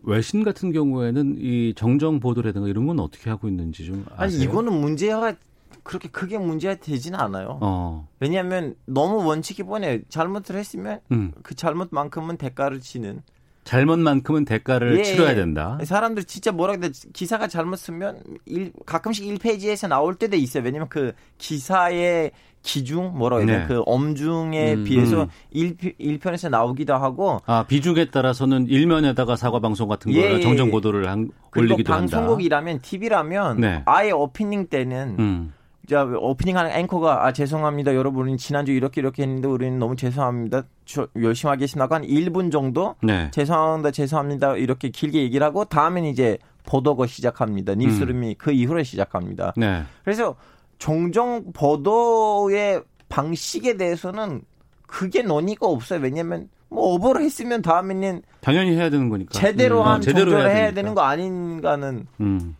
외신 같은 경우에는 이 정정 보도라든가 이런 건 어떻게 하고 있는지 좀
아니
아세요?
이거는 문제가 그렇게 크게 문제가 되지는 않아요.
어.
왜냐하면 너무 원칙이 뻔해요. 잘못을 했으면
음.
그 잘못만큼은 대가를 지는.
잘못만큼은 대가를
예,
치러야
예.
된다.
사람들 진짜 뭐라 그래 기사가 잘못 쓰면 일, 가끔씩 1페이지에서 나올 때도 있어요. 왜냐면 그 기사의 기중 뭐라 해야 돼?
네.
그 엄중에
음,
비해서
음.
일 1편에서 나오기도 하고
아, 비중에 따라서는 일면에다가 사과 방송 같은
예,
거
예.
정정 보도를 한, 올리기도 한다.
방송국이라면 TV라면
네.
아예 오프닝 때는
음.
자, 오프닝하는 앵커가 아 죄송합니다 여러분 우리는 지난주 이렇게 이렇게 했는데 우리는 너무 죄송합니다 저, 열심히 하겠습니다 한 1분 정도
네.
죄송합니다 죄송합니다 이렇게 길게 얘기를 하고 다음엔 이제 보도가 시작합니다 뉴스룸이 그 이후로 시작합니다
네.
그래서 종종 보도의 방식에 대해서는 크게 논의가 없어요 왜냐면 뭐 오버를 했으면 다음에는
당연히 해야 되는 거니까.
제대로
음,
한
어, 제대로
해야
되니까.
되는 거 아닌가는
음.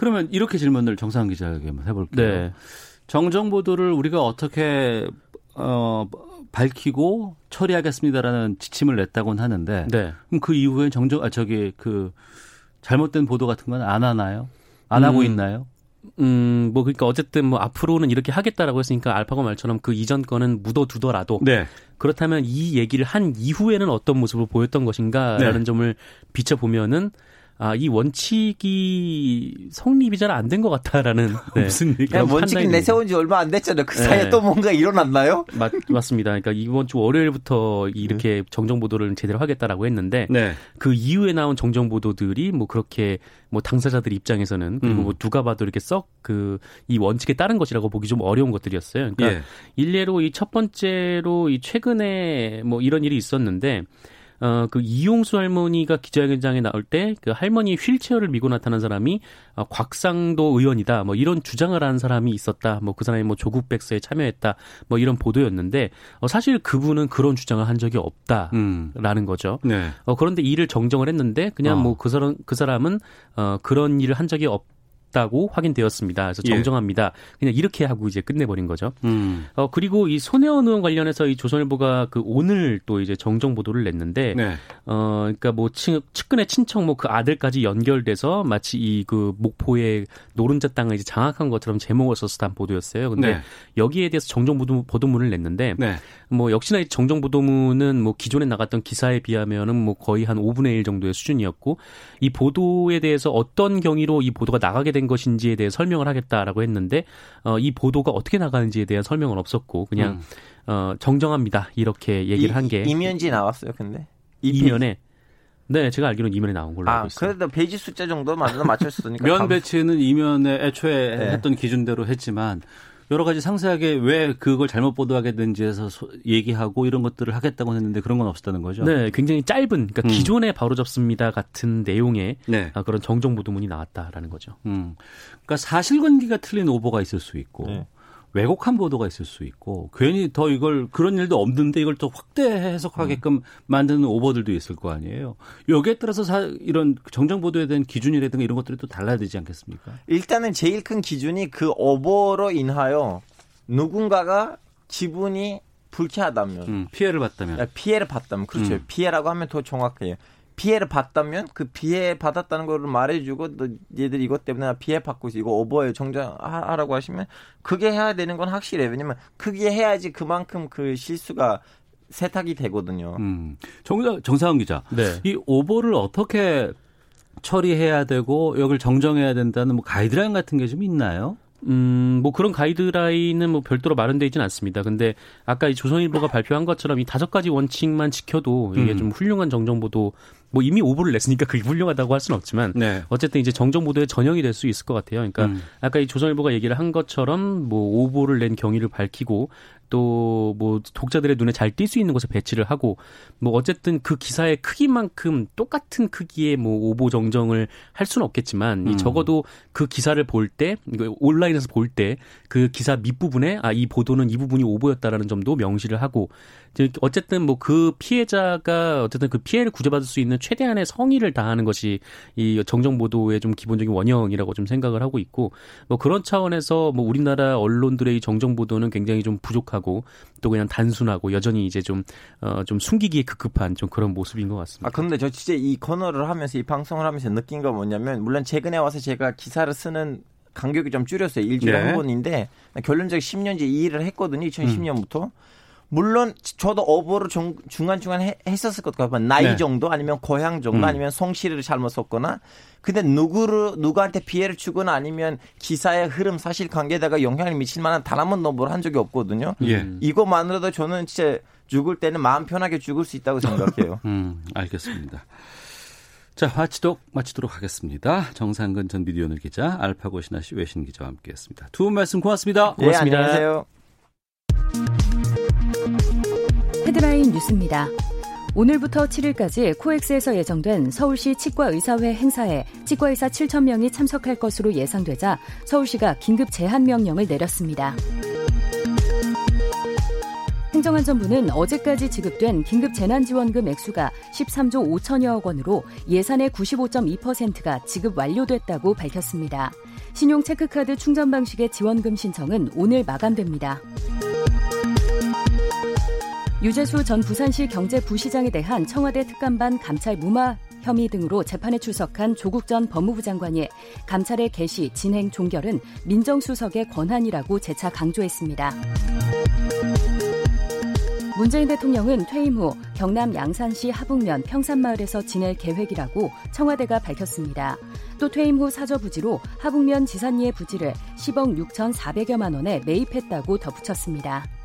그러면 이렇게 질문을 정상 기자에게 한번 해볼게요.
네.
정정 보도를 우리가 어떻게 어, 밝히고 처리하겠습니다라는 지침을 냈다고는 하는데
네.
그럼 그 이후에 정정 아 저기 그 잘못된 보도 같은 건 안 하나요? 안 하고
음.
있나요?
음, 뭐, 그러니까 어쨌든 뭐 앞으로는 이렇게 하겠다라고 했으니까 알파고 말처럼 그 이전 거는 묻어두더라도
네.
그렇다면 이 얘기를 한 이후에는 어떤 모습을 보였던 것인가라는
네.
점을 비춰 보면은 아, 이 원칙이 성립이 잘 안 된 것 같다라는 네.
무슨 얘기?
원칙이 내세운 지 얼마 안 됐잖아요 그 사이에
네.
또 뭔가 일어났나요?
맞, 맞습니다. 그러니까 이번 주 월요일부터 이렇게 정정 보도를 제대로 하겠다라고 했는데
네.
그 이후에 나온 정정 보도들이 뭐 그렇게 뭐 당사자들 입장에서는 그리고
음.
뭐 누가 봐도 이렇게 썩 그 이 원칙에 따른 것이라고 보기 좀 어려운 것들이었어요. 그러니까
예.
일례로 이 첫 번째로 이 최근에 뭐 이런 일이 있었는데 어, 그 이용수 할머니가 기자회견장에 나올 때 그 할머니 휠체어를 미고 나타난 사람이 어, 곽상도 의원이다. 뭐 이런 주장을 한 사람이 있었다. 뭐 그 사람이 뭐 조국 백서에 참여했다. 뭐 이런 보도였는데 어, 사실 그분은 그런 주장을 한 적이 없다라는
음.
거죠.
네.
어, 그런데 이를 정정을 했는데 그냥
어.
뭐그 사람 그 사람은 어, 그런 일을 한 적이 없다 고 확인되었습니다. 그래서
예.
정정합니다. 그냥 이렇게 하고 이제 끝내버린 거죠.
음.
어, 그리고 이 손혜원 의원 관련해서 이 조선일보가 그 오늘 또 이제 정정 보도를 냈는데,
네.
어, 그러니까 뭐 친, 측근의 친척 뭐 그 아들까지 연결돼서 마치 이 그 목포의 노른자 땅을 이제 장악한 것처럼 제목을 써서 단 보도였어요. 근데
네.
여기에 대해서 정정 보도, 보도문을 냈는데,
네.
뭐 역시나 이 정정 보도문은 뭐 기존에 나갔던 기사에 비하면은 뭐 거의 한 5분의 1 정도의 수준이었고 이 보도에 대해서 어떤 경위로 이 보도가 나가게 된 것인지에 대해 설명을 하겠다라고 했는데 어, 이 보도가 어떻게 나가는지에 대한 설명은 없었고 그냥
음.
어, 정정합니다 이렇게 얘기를 한 게
이면지 나왔어요, 근데.
이면에 네 제가 알기로는 이면에 나온 걸로
아,
알고 있어요.
그래도 페이지 숫자 정도 맞아 맞췄으니까.
면
감-
배치는 이면에 애초에
네.
했던 기준대로 했지만 여러 가지 상세하게 왜 그걸 잘못 보도하게 된지에서 소- 얘기하고 이런 것들을 하겠다고 했는데 그런 건 없었다는 거죠.
네, 굉장히 짧은 그러니까
음.
기존에 바로 접습니다 같은 내용의
네.
아, 그런 정정 보도문이 나왔다라는 거죠.
음. 그러니까 사실관계가 틀린 오보가 있을 수 있고
네.
왜곡한 보도가 있을 수 있고 괜히 더 이걸 그런 일도 없는데 이걸 또 확대 해석하게끔
음.
만드는 오보들도 있을 거 아니에요. 여기에 따라서 사, 이런 정정 보도에 대한 기준이라든가 이런 것들이 또 달라야 되지 않겠습니까?
일단은 제일 큰 기준이 그 오보로 인하여 누군가가 기분이 불쾌하다면
음, 피해를 봤다면.
야, 피해를 봤다면 그렇죠.
음.
피해라고 하면 더 정확해요. 피해를 봤다면 그 피해 받았다는 걸 말해주고 너 얘들 이것 때문에 나 피해 받고 있어 이거 오버예요 정정하라고 하시면 그게 해야 되는 건 확실해 요. 왜냐면 그게 해야지 그만큼 그 실수가 세탁이 되거든요.
음. 정, 정상훈 기자.
네.
이 오보를 어떻게 처리해야 되고 여기를 정정해야 된다는 뭐 가이드라인 같은 게 좀 있나요?
음, 뭐 그런 가이드라인은 뭐 별도로 마련되어 있지는 않습니다. 근데 아까 이 조선일보가 발표한 것처럼 이 다섯 가지 원칙만 지켜도 이게
음.
좀 훌륭한 정정보도 뭐 이미 오보를 냈으니까 그게 훌륭하다고 할 수는 없지만
네.
어쨌든 이제 정정 보도의 전형이 될 수 있을 것 같아요. 그러니까
음.
아까 이 조선일보가 얘기를 한 것처럼 뭐 오보를 낸 경위를 밝히고 또 뭐 독자들의 눈에 잘 띌 수 있는 곳에 배치를 하고 뭐 어쨌든 그 기사의 크기만큼 똑같은 크기의 뭐 오보 정정을 할 수는 없겠지만 이
음.
적어도 그 기사를 볼 때 온라인에서 볼 때 그 기사 밑부분에 아 이 보도는 이 부분이 오보였다라는 점도 명시를 하고 어쨌든 뭐 그 피해자가 어쨌든 그 피해를 구제받을 수 있는 최대한의 성의를 다하는 것이 이 정정 보도의 좀 기본적인 원형이라고 좀 생각을 하고 있고 뭐 그런 차원에서 뭐 우리나라 언론들의 이 정정 보도는 굉장히 좀 부족하고 또 그냥 단순하고 여전히 이제 좀 어, 좀 숨기기에 급급한 좀 그런 모습인 것 같습니다.
아 근데 저 진짜 이 코너를 하면서 이 방송을 하면서 느낀 건 뭐냐면 물론 최근에 와서 제가 기사를 쓰는 간격이 좀 줄였어요. 일주일에
네.
한 번인데 결론적으로 10년째 이 일을 했거든요. 2010년부터. 물론 저도 어보를 중, 중간중간 해- 했었을 것 같아요. 나이
네.
정도 아니면 고향 정도
음.
아니면 송시를 잘못 썼거나 근데 누구를 누구한테 피해를 주거나 아니면 기사의 흐름 사실 관계에다가 영향을 미칠 만한 단 한 번도 어보를 한 적이 없거든요.
예.
이거만으로도 저는 진짜 죽을 때는 마음 편하게 죽을 수 있다고 생각해요.
음, 알겠습니다. 자, 마치도록 마치도록 하겠습니다. 정상근 전 미디어널 기자, 알파고 신하 씨 외신 기자와 함께 했습니다. 두 분 말씀 고맙습니다.
예, 안녕하세요.
헤드라인 뉴스입니다. 오늘부터 7일까지 코엑스에서 예정된 서울시 치과의사회 행사에 치과의사 7천 명이 참석할 것으로 예상되자 서울시가 긴급 제한 명령을 내렸습니다. 행정안전부는 어제까지 지급된 긴급 재난지원금 액수가 13조 5천여억 원으로 예산의 95.2%가 지급 완료됐다고 밝혔습니다. 신용 체크카드 충전 방식의 지원금 신청은 오늘 마감됩니다. 유재수 전 부산시 경제부시장에 대한 청와대 특감반 감찰 무마 혐의 등으로 재판에 출석한 조국 전 법무부 장관이 감찰의 개시, 진행, 종결은 민정수석의 권한이라고 재차 강조했습니다. 문재인 대통령은 퇴임 후 경남 양산시 하북면 평산마을에서 지낼 계획이라고 청와대가 밝혔습니다. 또 퇴임 후 사저부지로 하북면 지산리의 부지를 10억 6,400여만 원에 매입했다고 덧붙였습니다.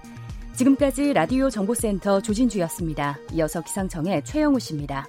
지금까지 라디오 정보센터 조진주였습니다. 이어서 기상청의 최영우 씨입니다.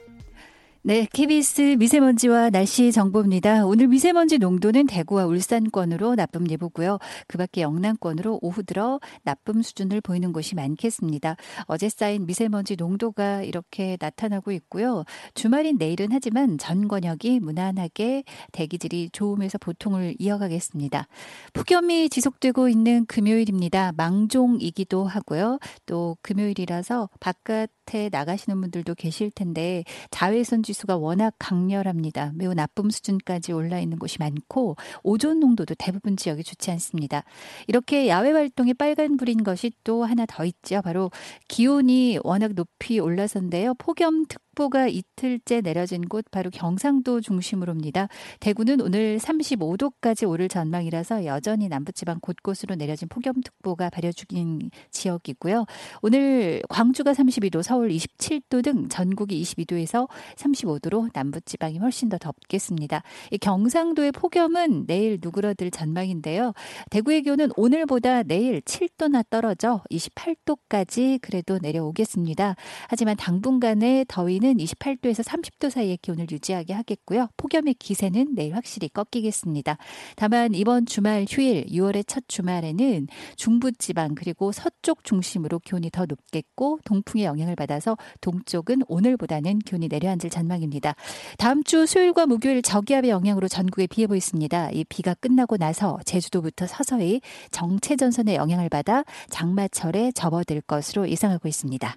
네, KBS 미세먼지와 날씨 정보입니다. 오늘 미세먼지 농도는 대구와 울산권으로 나쁨 예보고요. 그 밖에 영남권으로 오후 들어 나쁨 수준을 보이는 곳이 많겠습니다. 어제 쌓인 미세먼지 농도가 이렇게 나타나고 있고요. 주말인 내일은 하지만 전 권역이 무난하게 대기질이 좋음에서 보통을 이어가겠습니다. 폭염이 지속되고 있는 금요일입니다. 망종이기도 하고요. 또 금요일이라서 바깥에 나가시는 분들도 계실 텐데 자외선 지 수가 워낙 강렬합니다. 매우 나쁨 수준까지 올라 있는 곳이 많고 오존 농도도 대부분 지역이 좋지 않습니다. 이렇게 야외 활동이 빨간불인 것이 또 하나 더 있죠. 바로 기온이 워낙 높이 올라서인데요. 폭염 특 보가 이틀째 내려진 곳 바로 경상도 중심으로입니다. 대구는 오늘 35도까지 오를 전망이라서 여전히 남부지방 곳곳으로 내려진 폭염특보가 발효 중인 지역이고요. 오늘 광주가 32도, 서울 27도 등 전국이 22도에서 35도로 남부지방이 훨씬 더 덥겠습니다. 이 경상도의 폭염은 내일 누그러들 전망인데요. 대구의 기온은 오늘보다 내일 7도나 떨어져 28도까지 그래도 내려오겠습니다. 하지만 당분간의 더위는 28도에서 30도 사이의 기온을 유지하게 하겠고요. 폭염의 기세는 내일 확실히 꺾이겠습니다. 다만 이번 주말 휴일 6월의 첫 주말에는 중부지방 그리고 서쪽 중심으로 기온이 더 높겠고 동풍의 영향을 받아서 동쪽은 오늘보다는 기온이 내려앉을 전망입니다. 다음 주 수요일과 목요일 저기압의 영향으로 전국에 비 예보 있습니다. 이 비가 끝나고 나서 제주도부터 서서히 정체 전선의 영향을 받아 장마철에 접어들 것으로 예상하고 있습니다.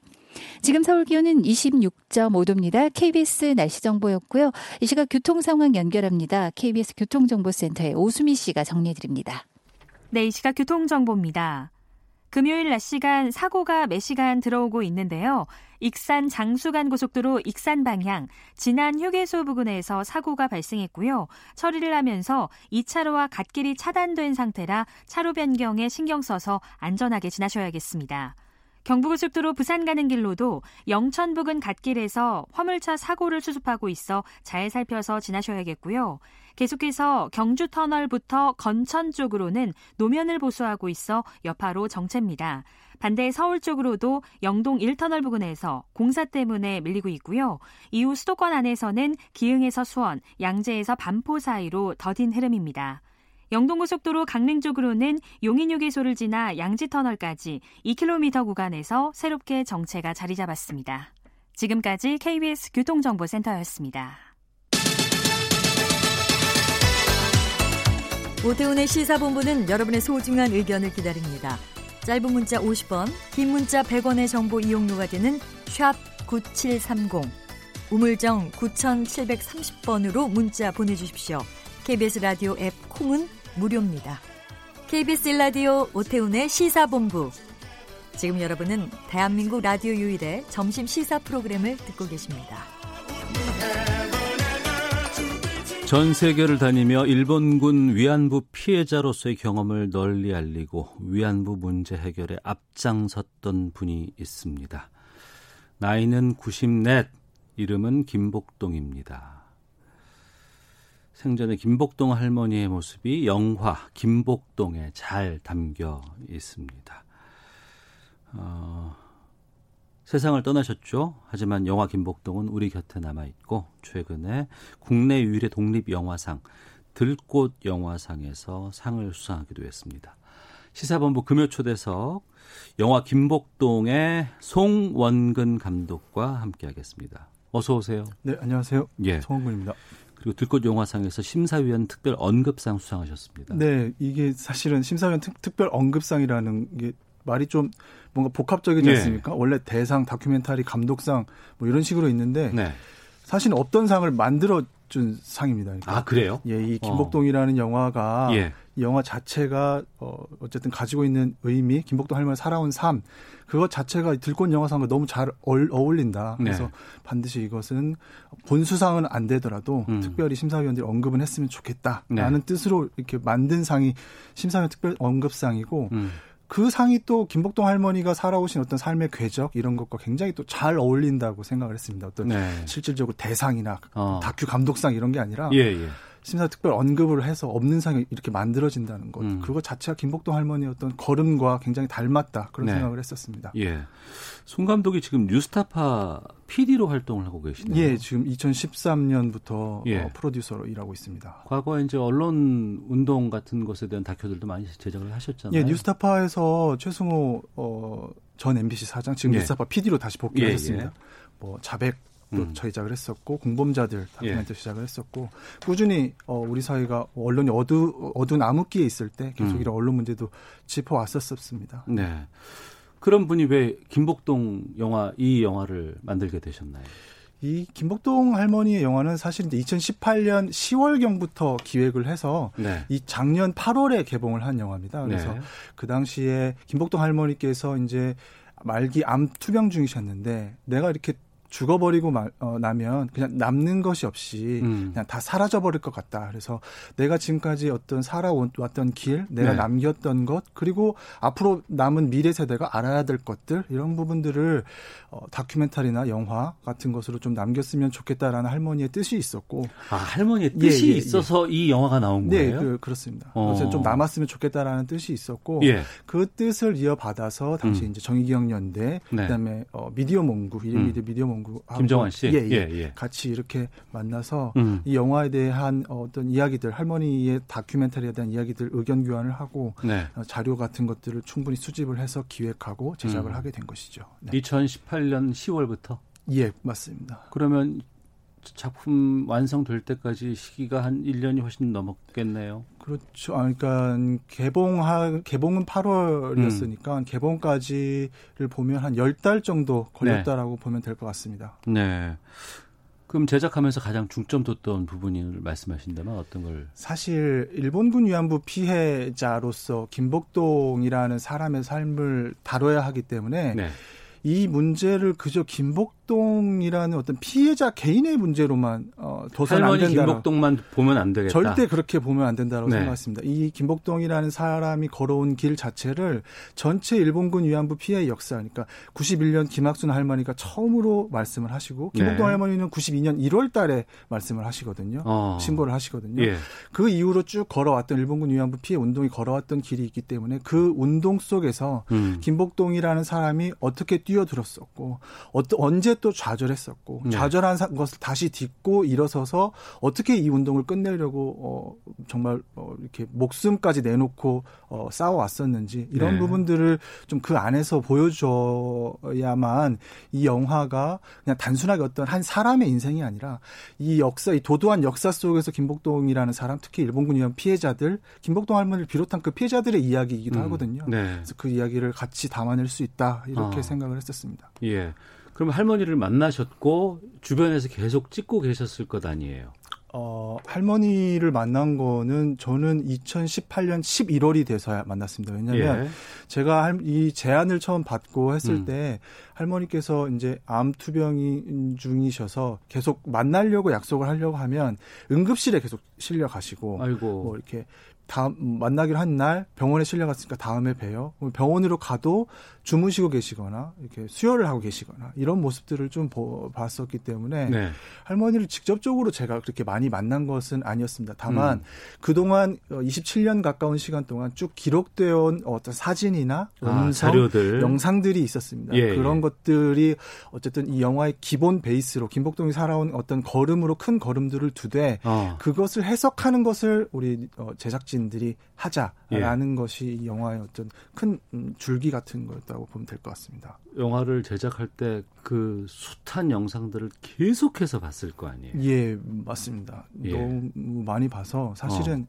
지금 서울 기온은 26.5도입니다. KBS 날씨 정보였고요. 이 시각 교통 상황 연결합니다. KBS 교통정보센터의 오수미 씨가 정리해 드립니다.
네, 이 시각 교통정보입니다. 금요일 낮 시간 사고가 매 시간 들어오고 있는데요. 익산 장수간 고속도로 익산 방향 지난 휴게소 부근에서 사고가 발생했고요. 처리를 하면서 2차로와 갓길이 차단된 상태라 차로 변경에 신경 써서 안전하게 지나셔야겠습니다. 경부고속도로 부산 가는 길로도 영천 부근 갓길에서 화물차 사고를 수습하고 있어 잘 살펴서 지나셔야겠고요. 계속해서 경주 터널부터 건천 쪽으로는 노면을 보수하고 있어 여파로 정체입니다. 반대 서울 쪽으로도 영동 1터널 부근에서 공사 때문에 밀리고 있고요. 이후 수도권 안에서는 기흥에서 수원, 양재에서 반포 사이로 더딘 흐름입니다. 영동고속도로 강릉 쪽으로는 용인휴게소를 지나 양지터널까지 2km 구간에서 새롭게 정체가 자리 잡았습니다. 지금까지 KBS 교통정보센터였습니다.
오태훈의 시사본부는 여러분의 소중한 의견을 기다립니다. 짧은 문자 50원, 긴 문자 100원의 정보 이용료가 되는 샵 9730, 우물정 9730번으로 문자 보내주십시오. KBS 라디오 앱 콩은 무료입니다. KBS 라디오 오태훈의 시사본부. 지금 여러분은 대한민국 라디오 유일의 점심 시사 프로그램을 듣고 계십니다.
전 세계를 다니며 일본군 위안부 피해자로서의 경험을 널리 알리고 위안부 문제 해결에 앞장섰던 분이 있습니다. 나이는 94, 이름은 김복동입니다. 생전에 김복동 할머니의 모습이 영화 김복동에 잘 담겨 있습니다. 어, 세상을 떠나셨죠. 하지만 영화 김복동은 우리 곁에 남아 있고 최근에 국내 유일의 독립 영화상 들꽃 영화상에서 상을 수상하기도 했습니다. 시사본부 금요초대석 영화 김복동의 송원근 감독과 함께하겠습니다. 어서 오세요.
네, 안녕하세요.
예.
송원근입니다.
그리고 들꽃 영화상에서 심사위원 특별 언급상 수상하셨습니다.
네, 이게 사실은 심사위원 특, 별 언급상이라는 게 말이 좀 뭔가 복합적이지
네.
않습니까? 원래 대상, 다큐멘터리, 감독상 뭐 이런 식으로 있는데
네.
사실 없던 상을 만들어 준 상입니다. 그러니까
아 그래요?
예, 이 김복동이라는 영화가
예.
이 영화 자체가 어 어쨌든 가지고 있는 의미, 김복동 할머니 살아온 삶 그것 자체가 들꽃 영화상과 너무 잘 어울- 어울린다. 그래서
네.
반드시 이것은 본 수상은 안 되더라도
음.
특별히 심사위원들이 언급은 했으면 좋겠다라는 뜻으로 이렇게 만든 상이 심사위원 특별 언급상이고
음.
그 상이 또 김복동 할머니가 살아오신 어떤 삶의 궤적 이런 것과 굉장히 또 잘 어울린다고 생각을 했습니다. 어떤
네.
실질적으로 대상이나
어.
다큐 감독상 이런 게 아니라
예, 예.
심사 특별 언급을 해서 없는 상이 이렇게 만들어진다는 것.
음.
그거 자체가 김복동 할머니의 어떤 걸음과 굉장히 닮았다. 그런
네.
생각을 했었습니다.
예. 송 감독이 지금 뉴스타파 PD로 활동을 하고 계시네요.
예, 지금 2013년부터
예.
어, 프로듀서로 일하고 있습니다.
과거에 이제 언론 운동 같은 것에 대한 다큐들도 많이 제작을 하셨잖아요.
예, 뉴스타파에서 최승호 어, 전 MBC 사장 지금
예.
뉴스타파 PD로 다시 복귀를
예,
했습니다.
예.
뭐 자백 도
음.
제작을 했었고 공범자들 다큐멘터리
예.
시작을 했었고 꾸준히 어, 우리 사회가 언론이 어두 어두운 암흑기에 있을 때 계속
음.
이런 언론 문제도 짚어왔었습니다.
네. 그런 분이 왜 김복동 영화 이 영화를 만들게 되셨나요?
이 김복동 할머니의 영화는 사실 이제 2018년 10월 경부터 기획을 해서
네.
이 작년 8월에 개봉을 한 영화입니다. 그래서
네.
그 당시에 김복동 할머니께서 이제 말기 암 투병 중이셨는데 내가 이렇게 죽어버리고 말, 어, 나면 그냥 남는 것이 없이
음.
그냥 다 사라져버릴 것 같다. 그래서 내가 지금까지 어떤 살아왔던 길, 내가
네.
남겼던 것, 그리고 앞으로 남은 미래 세대가 알아야 될 것들 이런 부분들을 어, 다큐멘터리나 영화 같은 것으로 좀 남겼으면 좋겠다라는 할머니의 뜻이 있었고,
아, 할머니의
예,
뜻이
예, 예.
있어서 이 영화가 나온
네,
거예요?
그, 그렇습니다.
어.
그래서 좀 남았으면 좋겠다라는 뜻이 있었고,
예.
그 뜻을 이어받아서 당시
음.
이제 정의기억연대,
네.
그다음에 어, 미디어 몽구, 이름
음.
미디어 미디 어 몽구
김정환 씨?
예, 예.
예, 예.
같이 이렇게 만나서
음.
이 영화에 대한 어떤 이야기들, 할머니의 다큐멘터리에 대한 이야기들 의견 교환을 하고
네.
어, 자료 같은 것들을 충분히 수집을 해서 기획하고 제작을
음.
하게 된 것이죠. 네.
2018년 10월부터?
예, 맞습니다.
그러면 작품 완성될 때까지 시기가 한 1년이 훨씬 넘었겠네요.
그렇죠. 아, 그러니까 개봉하 개봉은 8월이었으니까 개봉까지를 보면 한 10달 정도 걸렸다라고 보면 될 것 같습니다.
네. 그럼 제작하면서 가장 중점 뒀던 부분을 말씀하신다면 어떤 걸?
사실 일본군 위안부 피해자로서 김복동이라는 사람의 삶을 다뤄야 하기 때문에
네.
이 문제를 그저 김복 동이라는 어떤 피해자 개인의 문제로만 어, 둬서는 안 된다.
김복동만 보면 안 되겠다.
절대 그렇게 보면 안 된다고
네.
생각했습니다. 이 김복동이라는 사람이 걸어온 길 자체를 전체 일본군 위안부 피해 역사, 그러니까 91년 김학순 할머니가 처음으로 말씀을 하시고 김복동
네.
할머니는 92년 1월달에 말씀을 하시거든요.
어.
신고를 하시거든요.
예.
그 이후로 쭉 걸어왔던 일본군 위안부 피해 운동이 걸어왔던 길이 있기 때문에 그 운동 속에서
음.
김복동이라는 사람이 어떻게 뛰어들었었고 어떠, 언제 또 좌절했었고
네.
좌절한 사- 것을 다시 딛고 일어서서 어떻게 이 운동을 끝내려고 어, 정말 어, 이렇게 목숨까지 내놓고 어, 싸워왔었는지 이런
네.
부분들을 좀 그 안에서 보여줘야만 이 영화가 그냥 단순하게 어떤 한 사람의 인생이 아니라 이 역사, 이 도도한 역사 속에서 김복동이라는 사람, 특히 일본군 위안 피해자들, 김복동 할머니를 비롯한 그 피해자들의 이야기이기도
음.
하거든요.
네.
그래서 그 이야기를 같이 담아낼 수 있다 이렇게
어.
생각을 했었습니다.
예. 그럼 할머니를 만나셨고 주변에서 계속 찍고 계셨을 것 아니에요?
어, 할머니를 만난 거는 저는 2018년 11월이 돼서야 만났습니다. 왜냐하면
예.
제가 할- 이 제안을 처음 받고 했을
음.
때 할머니께서 이제 암 투병이 중이셔서 계속 만나려고 약속을 하려고 하면 응급실에 계속 실려 가시고
아이고.
뭐 이렇게 다음 만나기로 한 날 병원에 실려갔으니까 다음에 봬요. 병원으로 가도 주무시고 계시거나 이렇게 수혈을 하고 계시거나 이런 모습들을 좀 보- 봤었기 때문에
네.
할머니를 직접적으로 제가 그렇게 많이 만난 것은 아니었습니다. 다만
음.
그동안 27년 가까운 시간 동안 쭉 기록되어 온 어떤 사진이나
아,
음성,
자료들.
영상들이 있었습니다.
예,
그런
예.
것들이 어쨌든 이 영화의 기본 베이스로 김복동이 살아온 어떤 걸음으로 큰 걸음들을 두되
어.
그것을 해석하는 것을 우리 어, 제작진들이 하자라는
예.
것이 이 영화의 어떤 큰 음, 줄기 같은 거였다고 보면 될 것 같습니다.
영화를 제작할 때 그 숱한 영상들을 계속해서 봤을 거 아니에요.
예, 맞습니다.
예.
너무 많이 봐서 사실은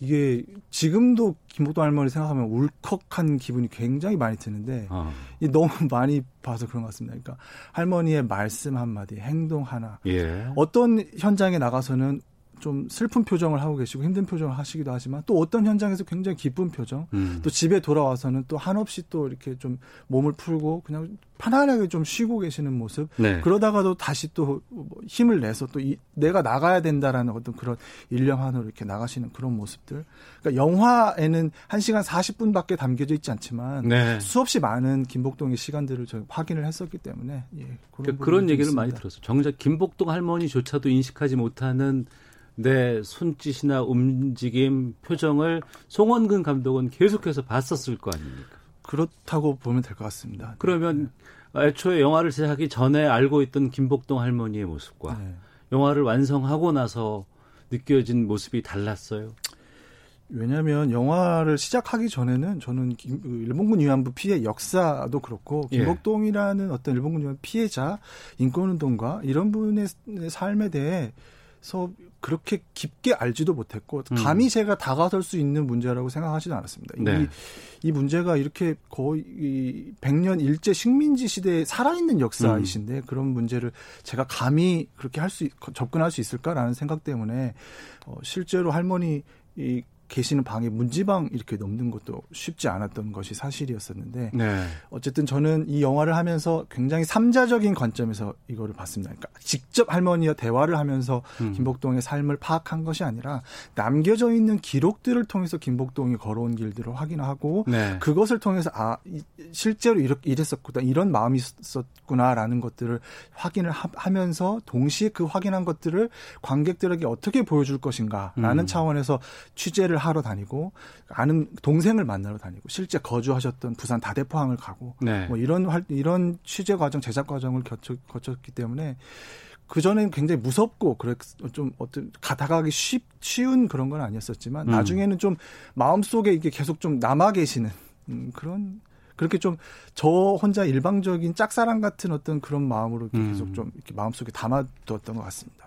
이게 지금도 김복동 할머니 생각하면 울컥한 기분이 굉장히 많이 드는데
어.
이 너무 많이 봐서 그런 것 같습니다. 그러니까 할머니의 말씀 한마디, 행동 하나,
예.
어떤 현장에 나가서는 좀 슬픈 표정을 하고 계시고 힘든 표정을 하시기도 하지만 또 어떤 현장에서 굉장히 기쁜 표정,
음.
또 집에 돌아와서는 또 한없이 또 이렇게 좀 몸을 풀고 그냥 편안하게 좀 쉬고 계시는 모습.
네.
그러다가도 다시 또뭐 힘을 내서 또 이, 내가 나가야 된다라는 어떤 그런 일념한으로 이렇게 나가시는 그런 모습들. 그러니까 영화에는 1시간 40분밖에 담겨져 있지 않지만
네.
수없이 많은 김복동의 시간들을 저희 확인을 했었기 때문에 예, 그런,
그러니까 그런 얘기를 많이. 들었어요. 정작 김복동 할머니조차도 인식하지 못하는 내 손짓이나 움직임, 표정을 송원근 감독은 계속해서 봤었을 거 아닙니까?
그렇다고 보면 될 것 같습니다.
그러면 애초에 영화를 제작하기 전에 알고 있던 김복동 할머니의 모습과
네.
영화를 완성하고 나서 느껴진 모습이 달랐어요.
왜냐하면 영화를 시작하기 전에는 저는 김- 그 일본군 위안부 피해 역사도 그렇고
예.
김복동이라는 어떤 일본군 위안부 피해자 인권운동가 이런 분의 삶에 대해 서 그렇게 깊게 알지도 못했고
음.
감히 제가 다가설 수 있는 문제라고 생각하지도 않았습니다.
네.
이, 이 문제가 이렇게 거의 이 100년 일제 식민지 시대에 살아있는 역사이신데 그런 문제를 제가 감히 그렇게 할 수 접근할 수 있을까라는 생각 때문에 어, 실제로 할머니 이 계시는 방에 문지방 이렇게 넘는 것도 쉽지 않았던 것이 사실이었었는데
네.
어쨌든 저는 이 영화를 하면서 굉장히 삼자적인 관점에서 이거를 봤습니다. 그러니까 직접 할머니와 대화를 하면서
음.
김복동의 삶을 파악한 것이 아니라 남겨져 있는 기록들을 통해서 김복동이 걸어온 길들을 확인하고
네.
그것을 통해서 아 이- 실제로 이렇게 이랬었구나 이런 마음이 있었구나라는 것들을 확인을 하, 면서 동시에 그 확인한 것들을 관객들에게 어떻게 보여줄 것인가라는
음.
차원에서 취재를 하러 다니고 아는 동생을 만나러 다니고 실제 거주하셨던 부산 다대포항을 가고
네.
뭐 이런 활 이런 취재 과정 제작 과정을 거쳐, 거쳤기 때문에 그 전에는 굉장히 무섭고 그래 좀 어떤 다가가기 쉽 쉬운 그런 건 아니었었지만
음.
나중에는 좀 마음 속에 이게 계속 좀 남아 계시는 음, 그런 그렇게 좀 저 혼자 일방적인 짝사랑 같은 어떤 그런 마음으로
음.
계속 좀 이렇게 마음속에 담아두었던 것 같습니다.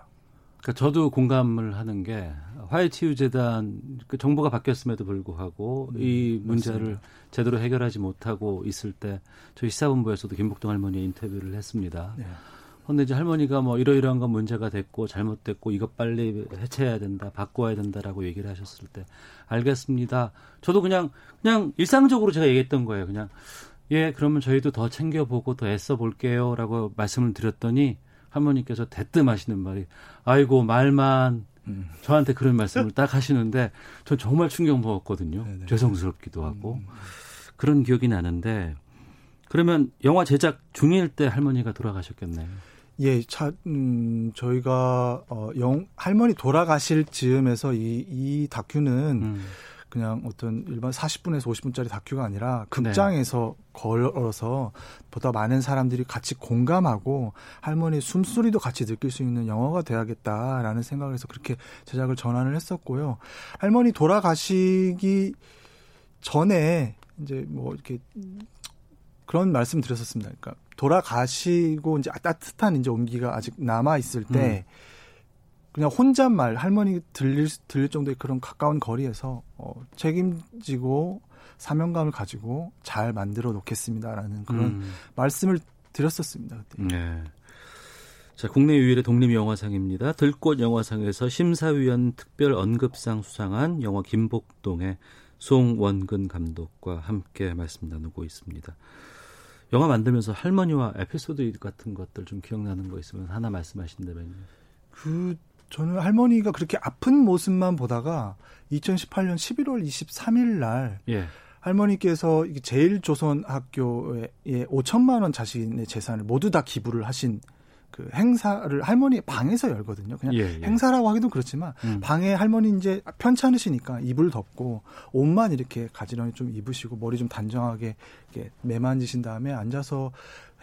그러니까 저도 공감을 하는 게 화해치유 재단 그 정부가 바뀌었음에도 불구하고
음,
이 문제를
맞습니다.
제대로 해결하지 못하고 있을 때 저희 시사본부에서도 김복동 할머니의 인터뷰를 했습니다.
네.
근데 이제 할머니가 뭐 이러이러한 건 문제가 됐고 잘못됐고 이것 빨리 해체해야 된다, 바꿔야 된다라고 얘기를 하셨을 때 알겠습니다. 저도 그냥 그냥 일상적으로 제가 얘기했던 거예요. 그냥 예, 그러면 저희도 더 챙겨보고 더 애써 볼게요라고 말씀을 드렸더니 할머니께서 대뜸 하시는 말이 아이고 말만
음.
저한테 그런 말씀을 딱 하시는데 전 정말 충격 먹었거든요.
네네.
죄송스럽기도 하고
음.
그런 기억이 나는데 그러면 영화 제작 중일 때 할머니가 돌아가셨겠네요.
예, 차, 음, 저희가, 어, 영, 할머니 돌아가실 즈음에서 이, 이 다큐는
음.
그냥 어떤 일반 40분에서 50분짜리 다큐가 아니라 극장에서 걸어서 보다 많은 사람들이 같이 공감하고 할머니 숨소리도 같이 느낄 수 있는 영화가 돼야겠다라는 생각을 해서 그렇게 제작을 전환을 했었고요. 할머니 돌아가시기 전에 이제 뭐 이렇게 그런 말씀 드렸었습니다. 그러니까 돌아가시고 이제 따뜻한 이제 온기가 아직 남아 있을 때 그냥 혼잣말 할머니 들릴 들릴 정도의 그런 가까운 거리에서 어, 책임지고 사명감을 가지고 잘 만들어 놓겠습니다라는 그런
음.
말씀을 드렸었습니다. 그때.
네. 자, 국내 유일의 독립 영화상입니다. 들꽃 영화상에서 심사위원 특별 언급상 수상한 영화 김복동의 송원근 감독과 함께 말씀 나누고 있습니다. 영화 만들면서 할머니와 에피소드 같은 것들 좀 기억나는 거 있으면 하나 말씀하신다면요.
그 저는 할머니가 그렇게 아픈 모습만 보다가 2018년 11월 23일 날
예.
할머니께서 제일조선학교에 5천만 원 자신의 재산을 모두 다 기부를 하신 그 행사를 할머니 방에서 열거든요. 그냥
예, 예.
행사라고 하기도 그렇지만
음.
방에 할머니 이제 편찮으시니까 이불 덮고 옷만 이렇게 가지런히 좀 입으시고 머리 좀 단정하게 이렇게 매만지신 다음에 앉아서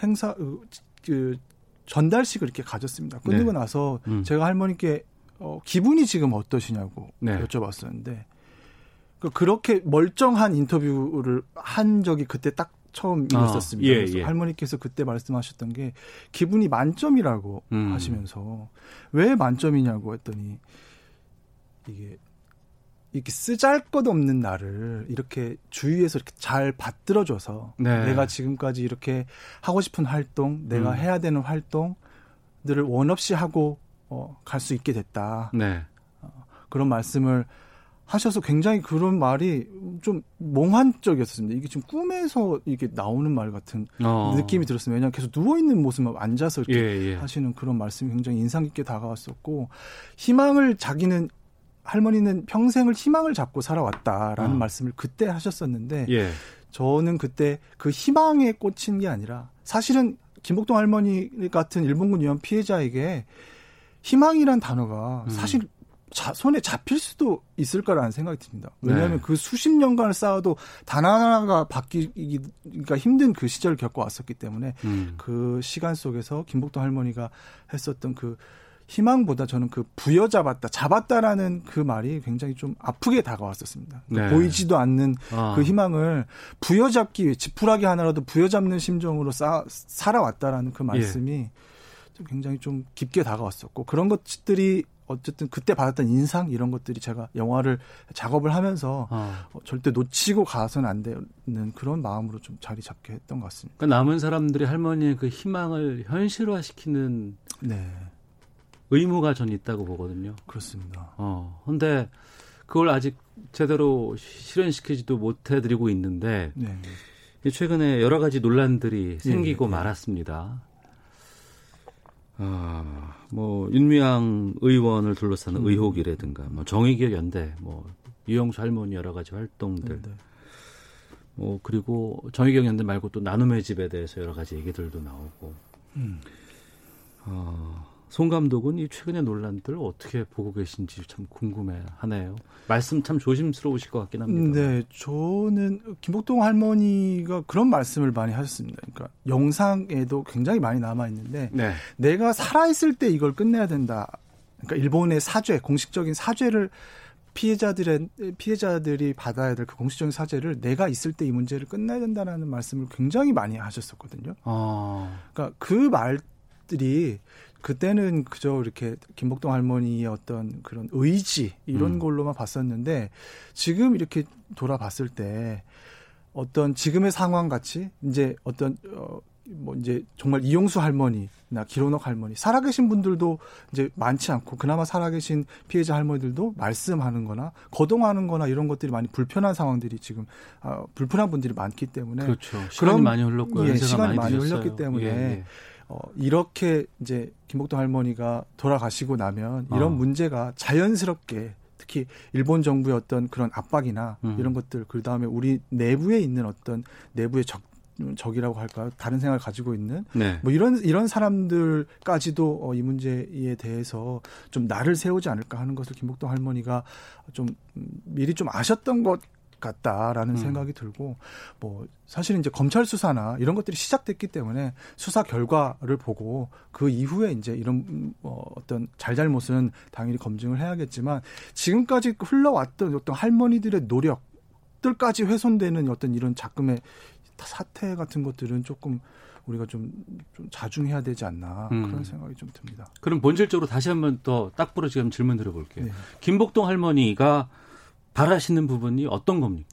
행사 그, 그 전달식을 이렇게 가졌습니다. 끝내고
네.
나서
음.
제가 할머니께 어, 기분이 지금 어떠시냐고
네.
여쭤봤었는데 그 그렇게 멀쩡한 인터뷰를 한 적이 그때 딱 처음이었었습니다.
아, 예,
그래서
예.
할머니께서 그때 말씀하셨던 게 기분이 만점이라고
음.
하시면서 왜 만점이냐고 했더니 이게 이렇게 쓰잘것 없는 나를 이렇게 주위에서 이렇게 잘 받들어줘서
네.
내가 지금까지 이렇게 하고 싶은 활동, 내가
음.
해야 되는 활동들을 원 없이 하고 어, 갈 수 있게 됐다.
네.
그런 말씀을 하셔서 굉장히 그런 말이 좀 몽환적이었습니다. 이게 지금 꿈에서 이게 나오는 말 같은
어.
느낌이 들었어요. 왜냐하면 계속 누워 있는 모습만 앉아서 이렇게
예, 예.
하시는 그런 말씀이 굉장히 인상 깊게 다가왔었고 희망을 자기는 할머니는 평생을 희망을 잡고 살아왔다라는
어.
말씀을 그때 하셨었는데
예.
저는 그때 그 희망에 꽂힌 게 아니라 사실은 김복동 할머니 같은 일본군 위험 피해자에게 희망이란 단어가
음.
사실 자, 손에 잡힐 수도 있을 거라는 생각이 듭니다. 왜냐하면
네.
그 수십 년간을 쌓아도 단 하나가 바뀌기가 힘든 그 시절을 겪어왔었기 때문에
음.
그 시간 속에서 김복동 할머니가 했었던 그 희망보다 저는 그 부여잡았다, 잡았다라는 그 말이 굉장히 좀 아프게 다가왔었습니다. 그
네.
보이지도 않는
아.
그 희망을 부여잡기 위해 지푸라기 하나라도 부여잡는 심정으로 쌓, 살아왔다라는 그 말씀이 좀 굉장히 좀 깊게 다가왔었고 그런 것들이 어쨌든 그때 받았던 인상 이런 것들이 제가 영화를 작업을 하면서
아.
어, 절대 놓치고 가서는 안 되는 그런 마음으로 좀 자리 잡게 했던 것 같습니다.
그러니까 남은 사람들이 할머니의 그 희망을 현실화시키는
네,
의무가 전 있다고 보거든요.
그렇습니다.
어. 근데 그걸 아직 제대로 실현시키지도 못해드리고 있는데
네,
최근에 여러 가지 논란들이 생기고
예, 예.
말았습니다. 아, 뭐 윤미향 의원을 둘러싸는
음.
의혹이라든가 뭐 정의기억 연대, 뭐 유영수 할머니 여러 가지 활동들,
네, 네.
뭐 그리고 정의기억 연대 말고 또 나눔의 집에 대해서 여러 가지 얘기들도 나오고.
음.
어, 송 감독은 이 최근의 논란들 어떻게 보고 계신지 참 궁금해하네요. 말씀 참 조심스러우실 것 같긴 합니다.
네, 저는 김복동 할머니가 그런 말씀을 많이 하셨습니다. 그러니까 영상에도 굉장히 많이 남아 있는데
네.
내가 살아 있을 때 이걸 끝내야 된다. 그러니까 일본의 사죄, 공식적인 사죄를 피해자들의 피해자들이 받아야 될 그 공식적인 사죄를 내가 있을 때 이 문제를 끝내야 된다라는 말씀을 굉장히 많이 하셨었거든요.
어,
그러니까 그 말들이 그때는 그저 이렇게 김복동 할머니의 어떤 그런 의지 이런
음.
걸로만 봤었는데 지금 이렇게 돌아봤을 때 어떤 지금의 상황 같이 이제 어떤 어 뭐 이제 정말 이용수 할머니나 기론옥 할머니 살아계신 분들도 이제 많지 않고 그나마 살아계신 피해자 할머니들도 말씀하는 거나 거동하는 거나 이런 것들이 많이 불편한 상황들이 지금 어, 불편한 분들이 많기 때문에
그렇죠. 시간이
그럼-
많이 흘렀고
예, 시간이
많이,
많이. 흘렀기 때문에
예, 예.
어, 이렇게 이제 김복동 할머니가 돌아가시고 나면 이런
어.
문제가 자연스럽게 특히 일본 정부의 어떤 그런 압박이나
음.
이런 것들 그 다음에 우리 내부에 있는 어떤 내부의 적 적이라고 할까요? 다른 생각을 가지고 있는
네.
뭐 이런 이런 사람들까지도 어, 이 문제에 대해서 좀 나를 세우지 않을까 하는 것을 김복동 할머니가 좀 음, 미리 좀 아셨던 것 같다라는
음.
생각이 들고 뭐 사실은 이제 검찰 수사나 이런 것들이 시작됐기 때문에 수사 결과를 보고 그 이후에 이제 이런 음, 어, 어떤 잘잘못은 당연히 검증을 해야겠지만 지금까지 흘러왔던 어떤 할머니들의 노력들까지 훼손되는 어떤 이런 작금의 사태 같은 것들은 조금 우리가 좀, 좀 자중해야 되지 않나
음.
그런 생각이 좀 듭니다.
그럼 본질적으로 다시 한번 더 딱 부러지게 질문 드려볼게요.
네.
김복동 할머니가 바라시는 부분이 어떤 겁니까?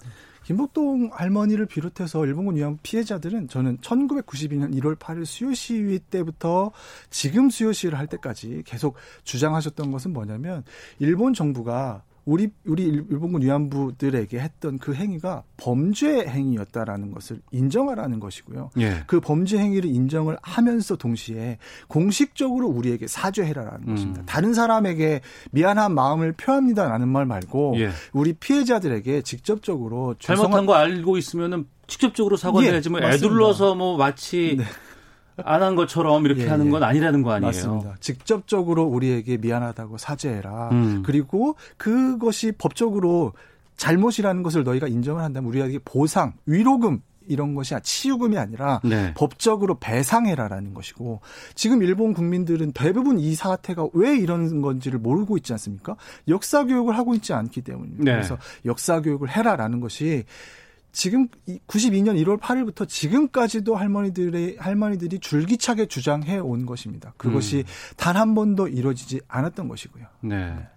김복동 할머니를 비롯해서 일본군 위안 피해자들은 저는 1992년 1월 8일 수요 시위 때부터 지금 수요 시위를 할 때까지 계속 주장하셨던 것은 뭐냐면 일본 정부가 우리 우리 일본군 위안부들에게 했던 그 행위가 범죄 행위였다라는 것을 인정하라는 것이고요.
예.
그 범죄 행위를 인정을 하면서 동시에 공식적으로 우리에게 사죄해라라는
음.
것입니다. 다른 사람에게 미안한 마음을 표합니다라는 말 말고
예.
우리 피해자들에게 직접적으로
잘못한 거 알고 있으면은 직접적으로 사과를
예,
해야지 뭐
맞습니다.
애둘러서 뭐 마치 안 한 것처럼 이렇게
예,
하는 건
예.
아니라는 거 아니에요.
맞습니다. 직접적으로 우리에게 미안하다고 사죄해라.
음.
그리고 그것이 법적으로 잘못이라는 것을 너희가 인정을 한다면 우리에게 보상, 위로금 이런 것이 치유금이 아니라
네.
법적으로 배상해라라는 것이고 지금 일본 국민들은 대부분 이 사태가 왜 이런 건지를 모르고 있지 않습니까? 역사 교육을 하고 있지 않기 때문입니다.
네.
그래서 역사 교육을 해라라는 것이 지금 92년 1월 8일부터 지금까지도 할머니들의 할머니들이 줄기차게 주장해 온 것입니다. 그것이
음.
단한 번도 이루어지지 않았던 것이고요.
네.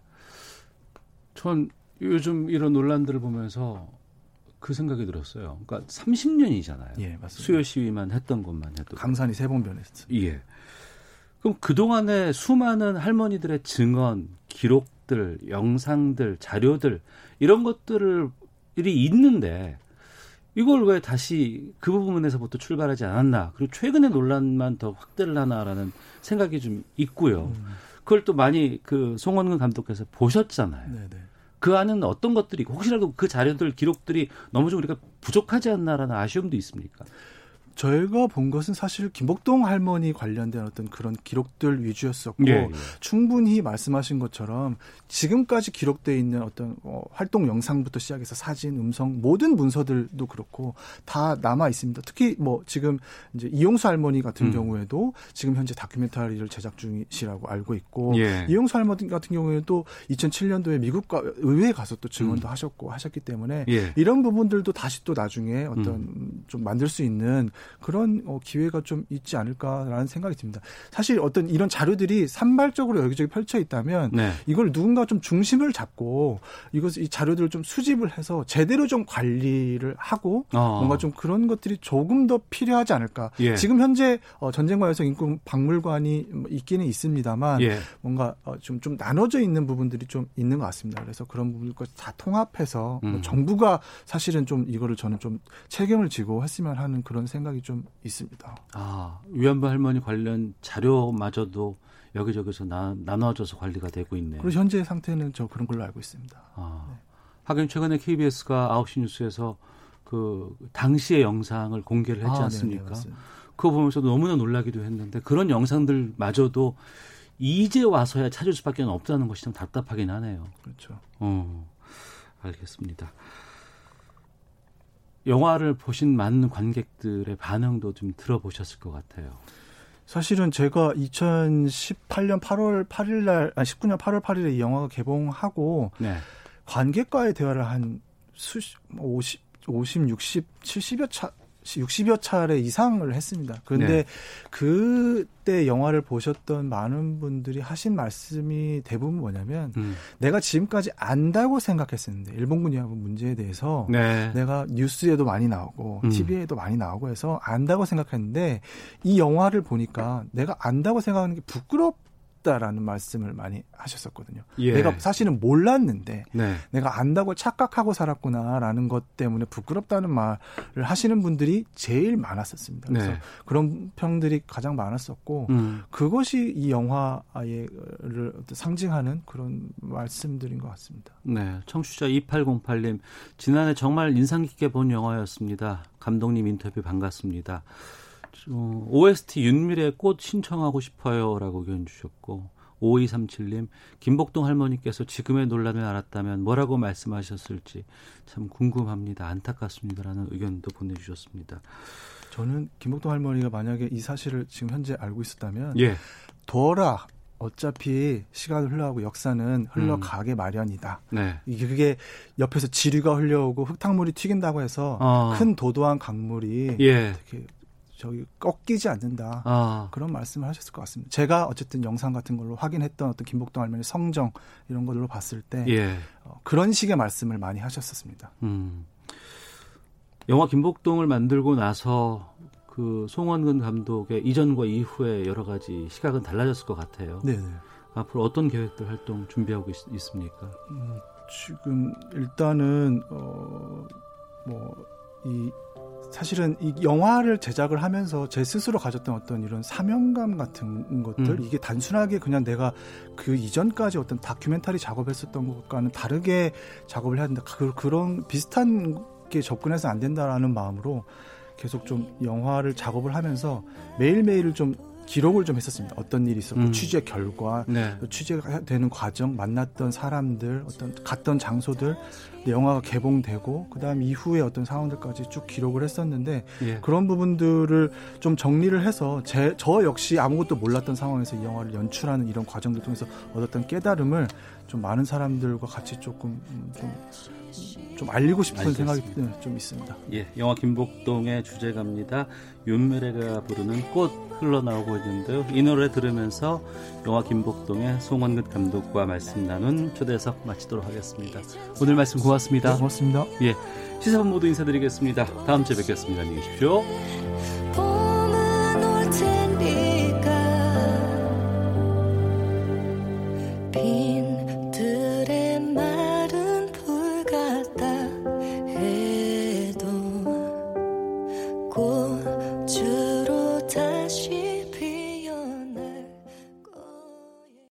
전 요즘 이런 논란들을 보면서 그 생각이 들었어요. 그러니까 30년이잖아요.
예, 맞습니다.
수요 시위만 했던 것만 해도.
강산이 세 번 변했어요.
예. 그럼 그동안에 수많은 할머니들의 증언, 기록들, 영상들, 자료들 이런 것들을 일이 있는데 이걸 왜 다시 그 부분에서부터 출발하지 않았나? 그리고 최근의 논란만 더 확대를 하나라는 생각이 좀 있고요. 그걸 또 많이 그 송원근 감독께서 보셨잖아요.
네, 네.
그 안은 어떤 것들이 혹시라도 그 자료들 기록들이 너무 좀 우리가 부족하지 않나라는 아쉬움도 있습니까?
저희가 본 것은 사실 김복동 할머니 관련된 어떤 그런 기록들 위주였었고
예, 예.
충분히 말씀하신 것처럼 지금까지 기록돼 있는 어떤 어, 활동 영상부터 시작해서 사진, 음성 모든 문서들도 그렇고 다 남아 있습니다. 특히 뭐 지금 이제 이용수 할머니 같은
음.
경우에도 지금 현재 다큐멘터리를 제작 중이시라고 알고 있고
예.
이용수 할머니 같은 경우에도 2007년도에 미국 가 의회에 가서 또 증언도
음.
하셨고 하셨기 때문에
예.
이런 부분들도 다시 또 나중에 어떤
음.
좀 만들 수 있는 그런 어, 기회가 좀 있지 않을까라는 생각이 듭니다. 사실 어떤 이런 자료들이 산발적으로 여기저기 펼쳐 있다면
네.
이걸 누군가 좀 중심을 잡고 이것 이 자료들을 좀 수집을 해서 제대로 좀 관리를 하고
어.
뭔가 좀 그런 것들이 조금 더 필요하지 않을까.
예.
지금 현재 어, 전쟁과 여성 인권 박물관이 뭐 있기는 있습니다만
예.
뭔가 어, 좀, 좀 나눠져 있는 부분들이 좀 있는 것 같습니다. 그래서 그런 부분들까지 다 통합해서 뭐
음.
정부가 사실은 좀 이거를 저는 좀 책임을 지고 했으면 하는 그런 생각이 좀 있습니다.
아, 위안부 할머니 관련 자료마저도 여기저기서 나, 나눠져서 관리가 되고 있네요.
그리고 현재 상태는 저 그런 걸로 알고 있습니다.
아, 하긴 최근에 KBS가 9시 뉴스에서 그 당시의 영상을 공개를 했지
아, 네네,
않습니까?
맞습니다.
그거 보면서 너무나 놀라기도 했는데 그런 영상들마저도 이제 와서야 찾을 수밖에 없다는 것이 좀 답답하긴 하네요.
그렇죠.
어, 알겠습니다. 영화를 보신 많은 관객들의 반응도 좀 들어보셨을 것 같아요.
사실은 제가 2018년 8월 8일 날, 아 19년 8월 8일에 이 영화가 개봉하고
네.
관객과의 대화를 한 수십, 50, 50, 60, 70여 차, 60여 차례 이상을 했습니다. 그런데
네.
그때 영화를 보셨던 많은 분들이 하신 말씀이 대부분 뭐냐면
음.
내가 지금까지 안다고 생각했었는데 일본군 위안부 문제에 대해서
네.
내가 뉴스에도 많이 나오고
음.
TV에도 많이 나오고 해서 안다고 생각했는데 이 영화를 보니까 내가 안다고 생각하는 게 부끄럽 다라는 말씀을 많이 하셨었거든요.
예.
내가 사실은 몰랐는데
네.
내가 안다고 착각하고 살았구나라는 것 때문에 부끄럽다는 말을 하시는 분들이 제일 많았었습니다. 그래서
네.
그런 평들이 가장 많았었고
음.
그것이 이 영화를 상징하는 그런 말씀들인 것 같습니다.
네, 청취자 2808님 지난해 정말 인상 깊게 본 영화였습니다. 감독님 인터뷰 반갑습니다. 어, OST 윤미래의 꽃 신청하고 싶어요라고 의견 주셨고 5237님 김복동 할머니께서 지금의 논란을 알았다면 뭐라고 말씀하셨을지 참 궁금합니다. 안타깝습니다라는 의견도 보내주셨습니다.
저는 김복동 할머니가 만약에 이 사실을 지금 현재 알고 있었다면
예,
둬라 어차피 시간을 흘러가고 역사는 흘러가게 마련이다.
네,
이게 그게 옆에서 지류가 흘려오고 흙탕물이 튀긴다고 해서
어.
큰 도도한 강물이
예,
이렇게 저기 꺾이지 않는다.
아,
그런 말씀을 하셨을 것 같습니다. 제가 어쨌든 영상 같은 걸로 확인했던 어떤 김복동 할머니 성정 이런 걸로 봤을 때
예,
어, 그런 식의 말씀을 많이 하셨었습니다.
음. 영화 김복동을 만들고 나서 그 송원근 감독의 이전과 이후에 여러 가지 시각은 달라졌을 것 같아요.
네.
앞으로 어떤 계획들 활동 준비하고 있, 습니까
음, 지금 일단은 어 뭐이 사실은 이 영화를 제작을 하면서 제 스스로 가졌던 어떤 이런 사명감 같은 것들
음.
이게 단순하게 그냥 내가 그 이전까지 어떤 다큐멘터리 작업했었던 것과는 다르게 작업을 해야 된다. 그, 그런 비슷한 게 접근해서 안 된다라는 마음으로 계속 좀 영화를 작업을 하면서 매일매일을 좀 기록을 좀 했었습니다. 어떤 일이 있었고
음.
취재 결과,
네.
취재가 되는 과정, 만났던 사람들, 어떤 갔던 장소들, 영화가 개봉되고 그다음 이후에 어떤 상황들까지 쭉 기록을 했었는데
예.
그런 부분들을 좀 정리를 해서 제, 저 역시 아무것도 몰랐던 상황에서 이 영화를 연출하는 이런 과정들 통해서 얻었던 깨달음을 좀 많은 사람들과 같이 조금 음, 좀, 좀 알리고 싶은 생각이 네, 좀 있습니다.
예, 영화 김복동의 주제가입니다. 윤미래가 부르는 꽃 흘러나오고 있는데요. 이 노래 들으면서 영화 김복동의 송원근 감독과 말씀 나눈 초대석 마치도록 하겠습니다. 오늘 말씀 고맙습니다.
네, 고맙습니다.
예, 시사본 모두 인사드리겠습니다. 다음 주에 뵙겠습니다. 안녕히 계십시오.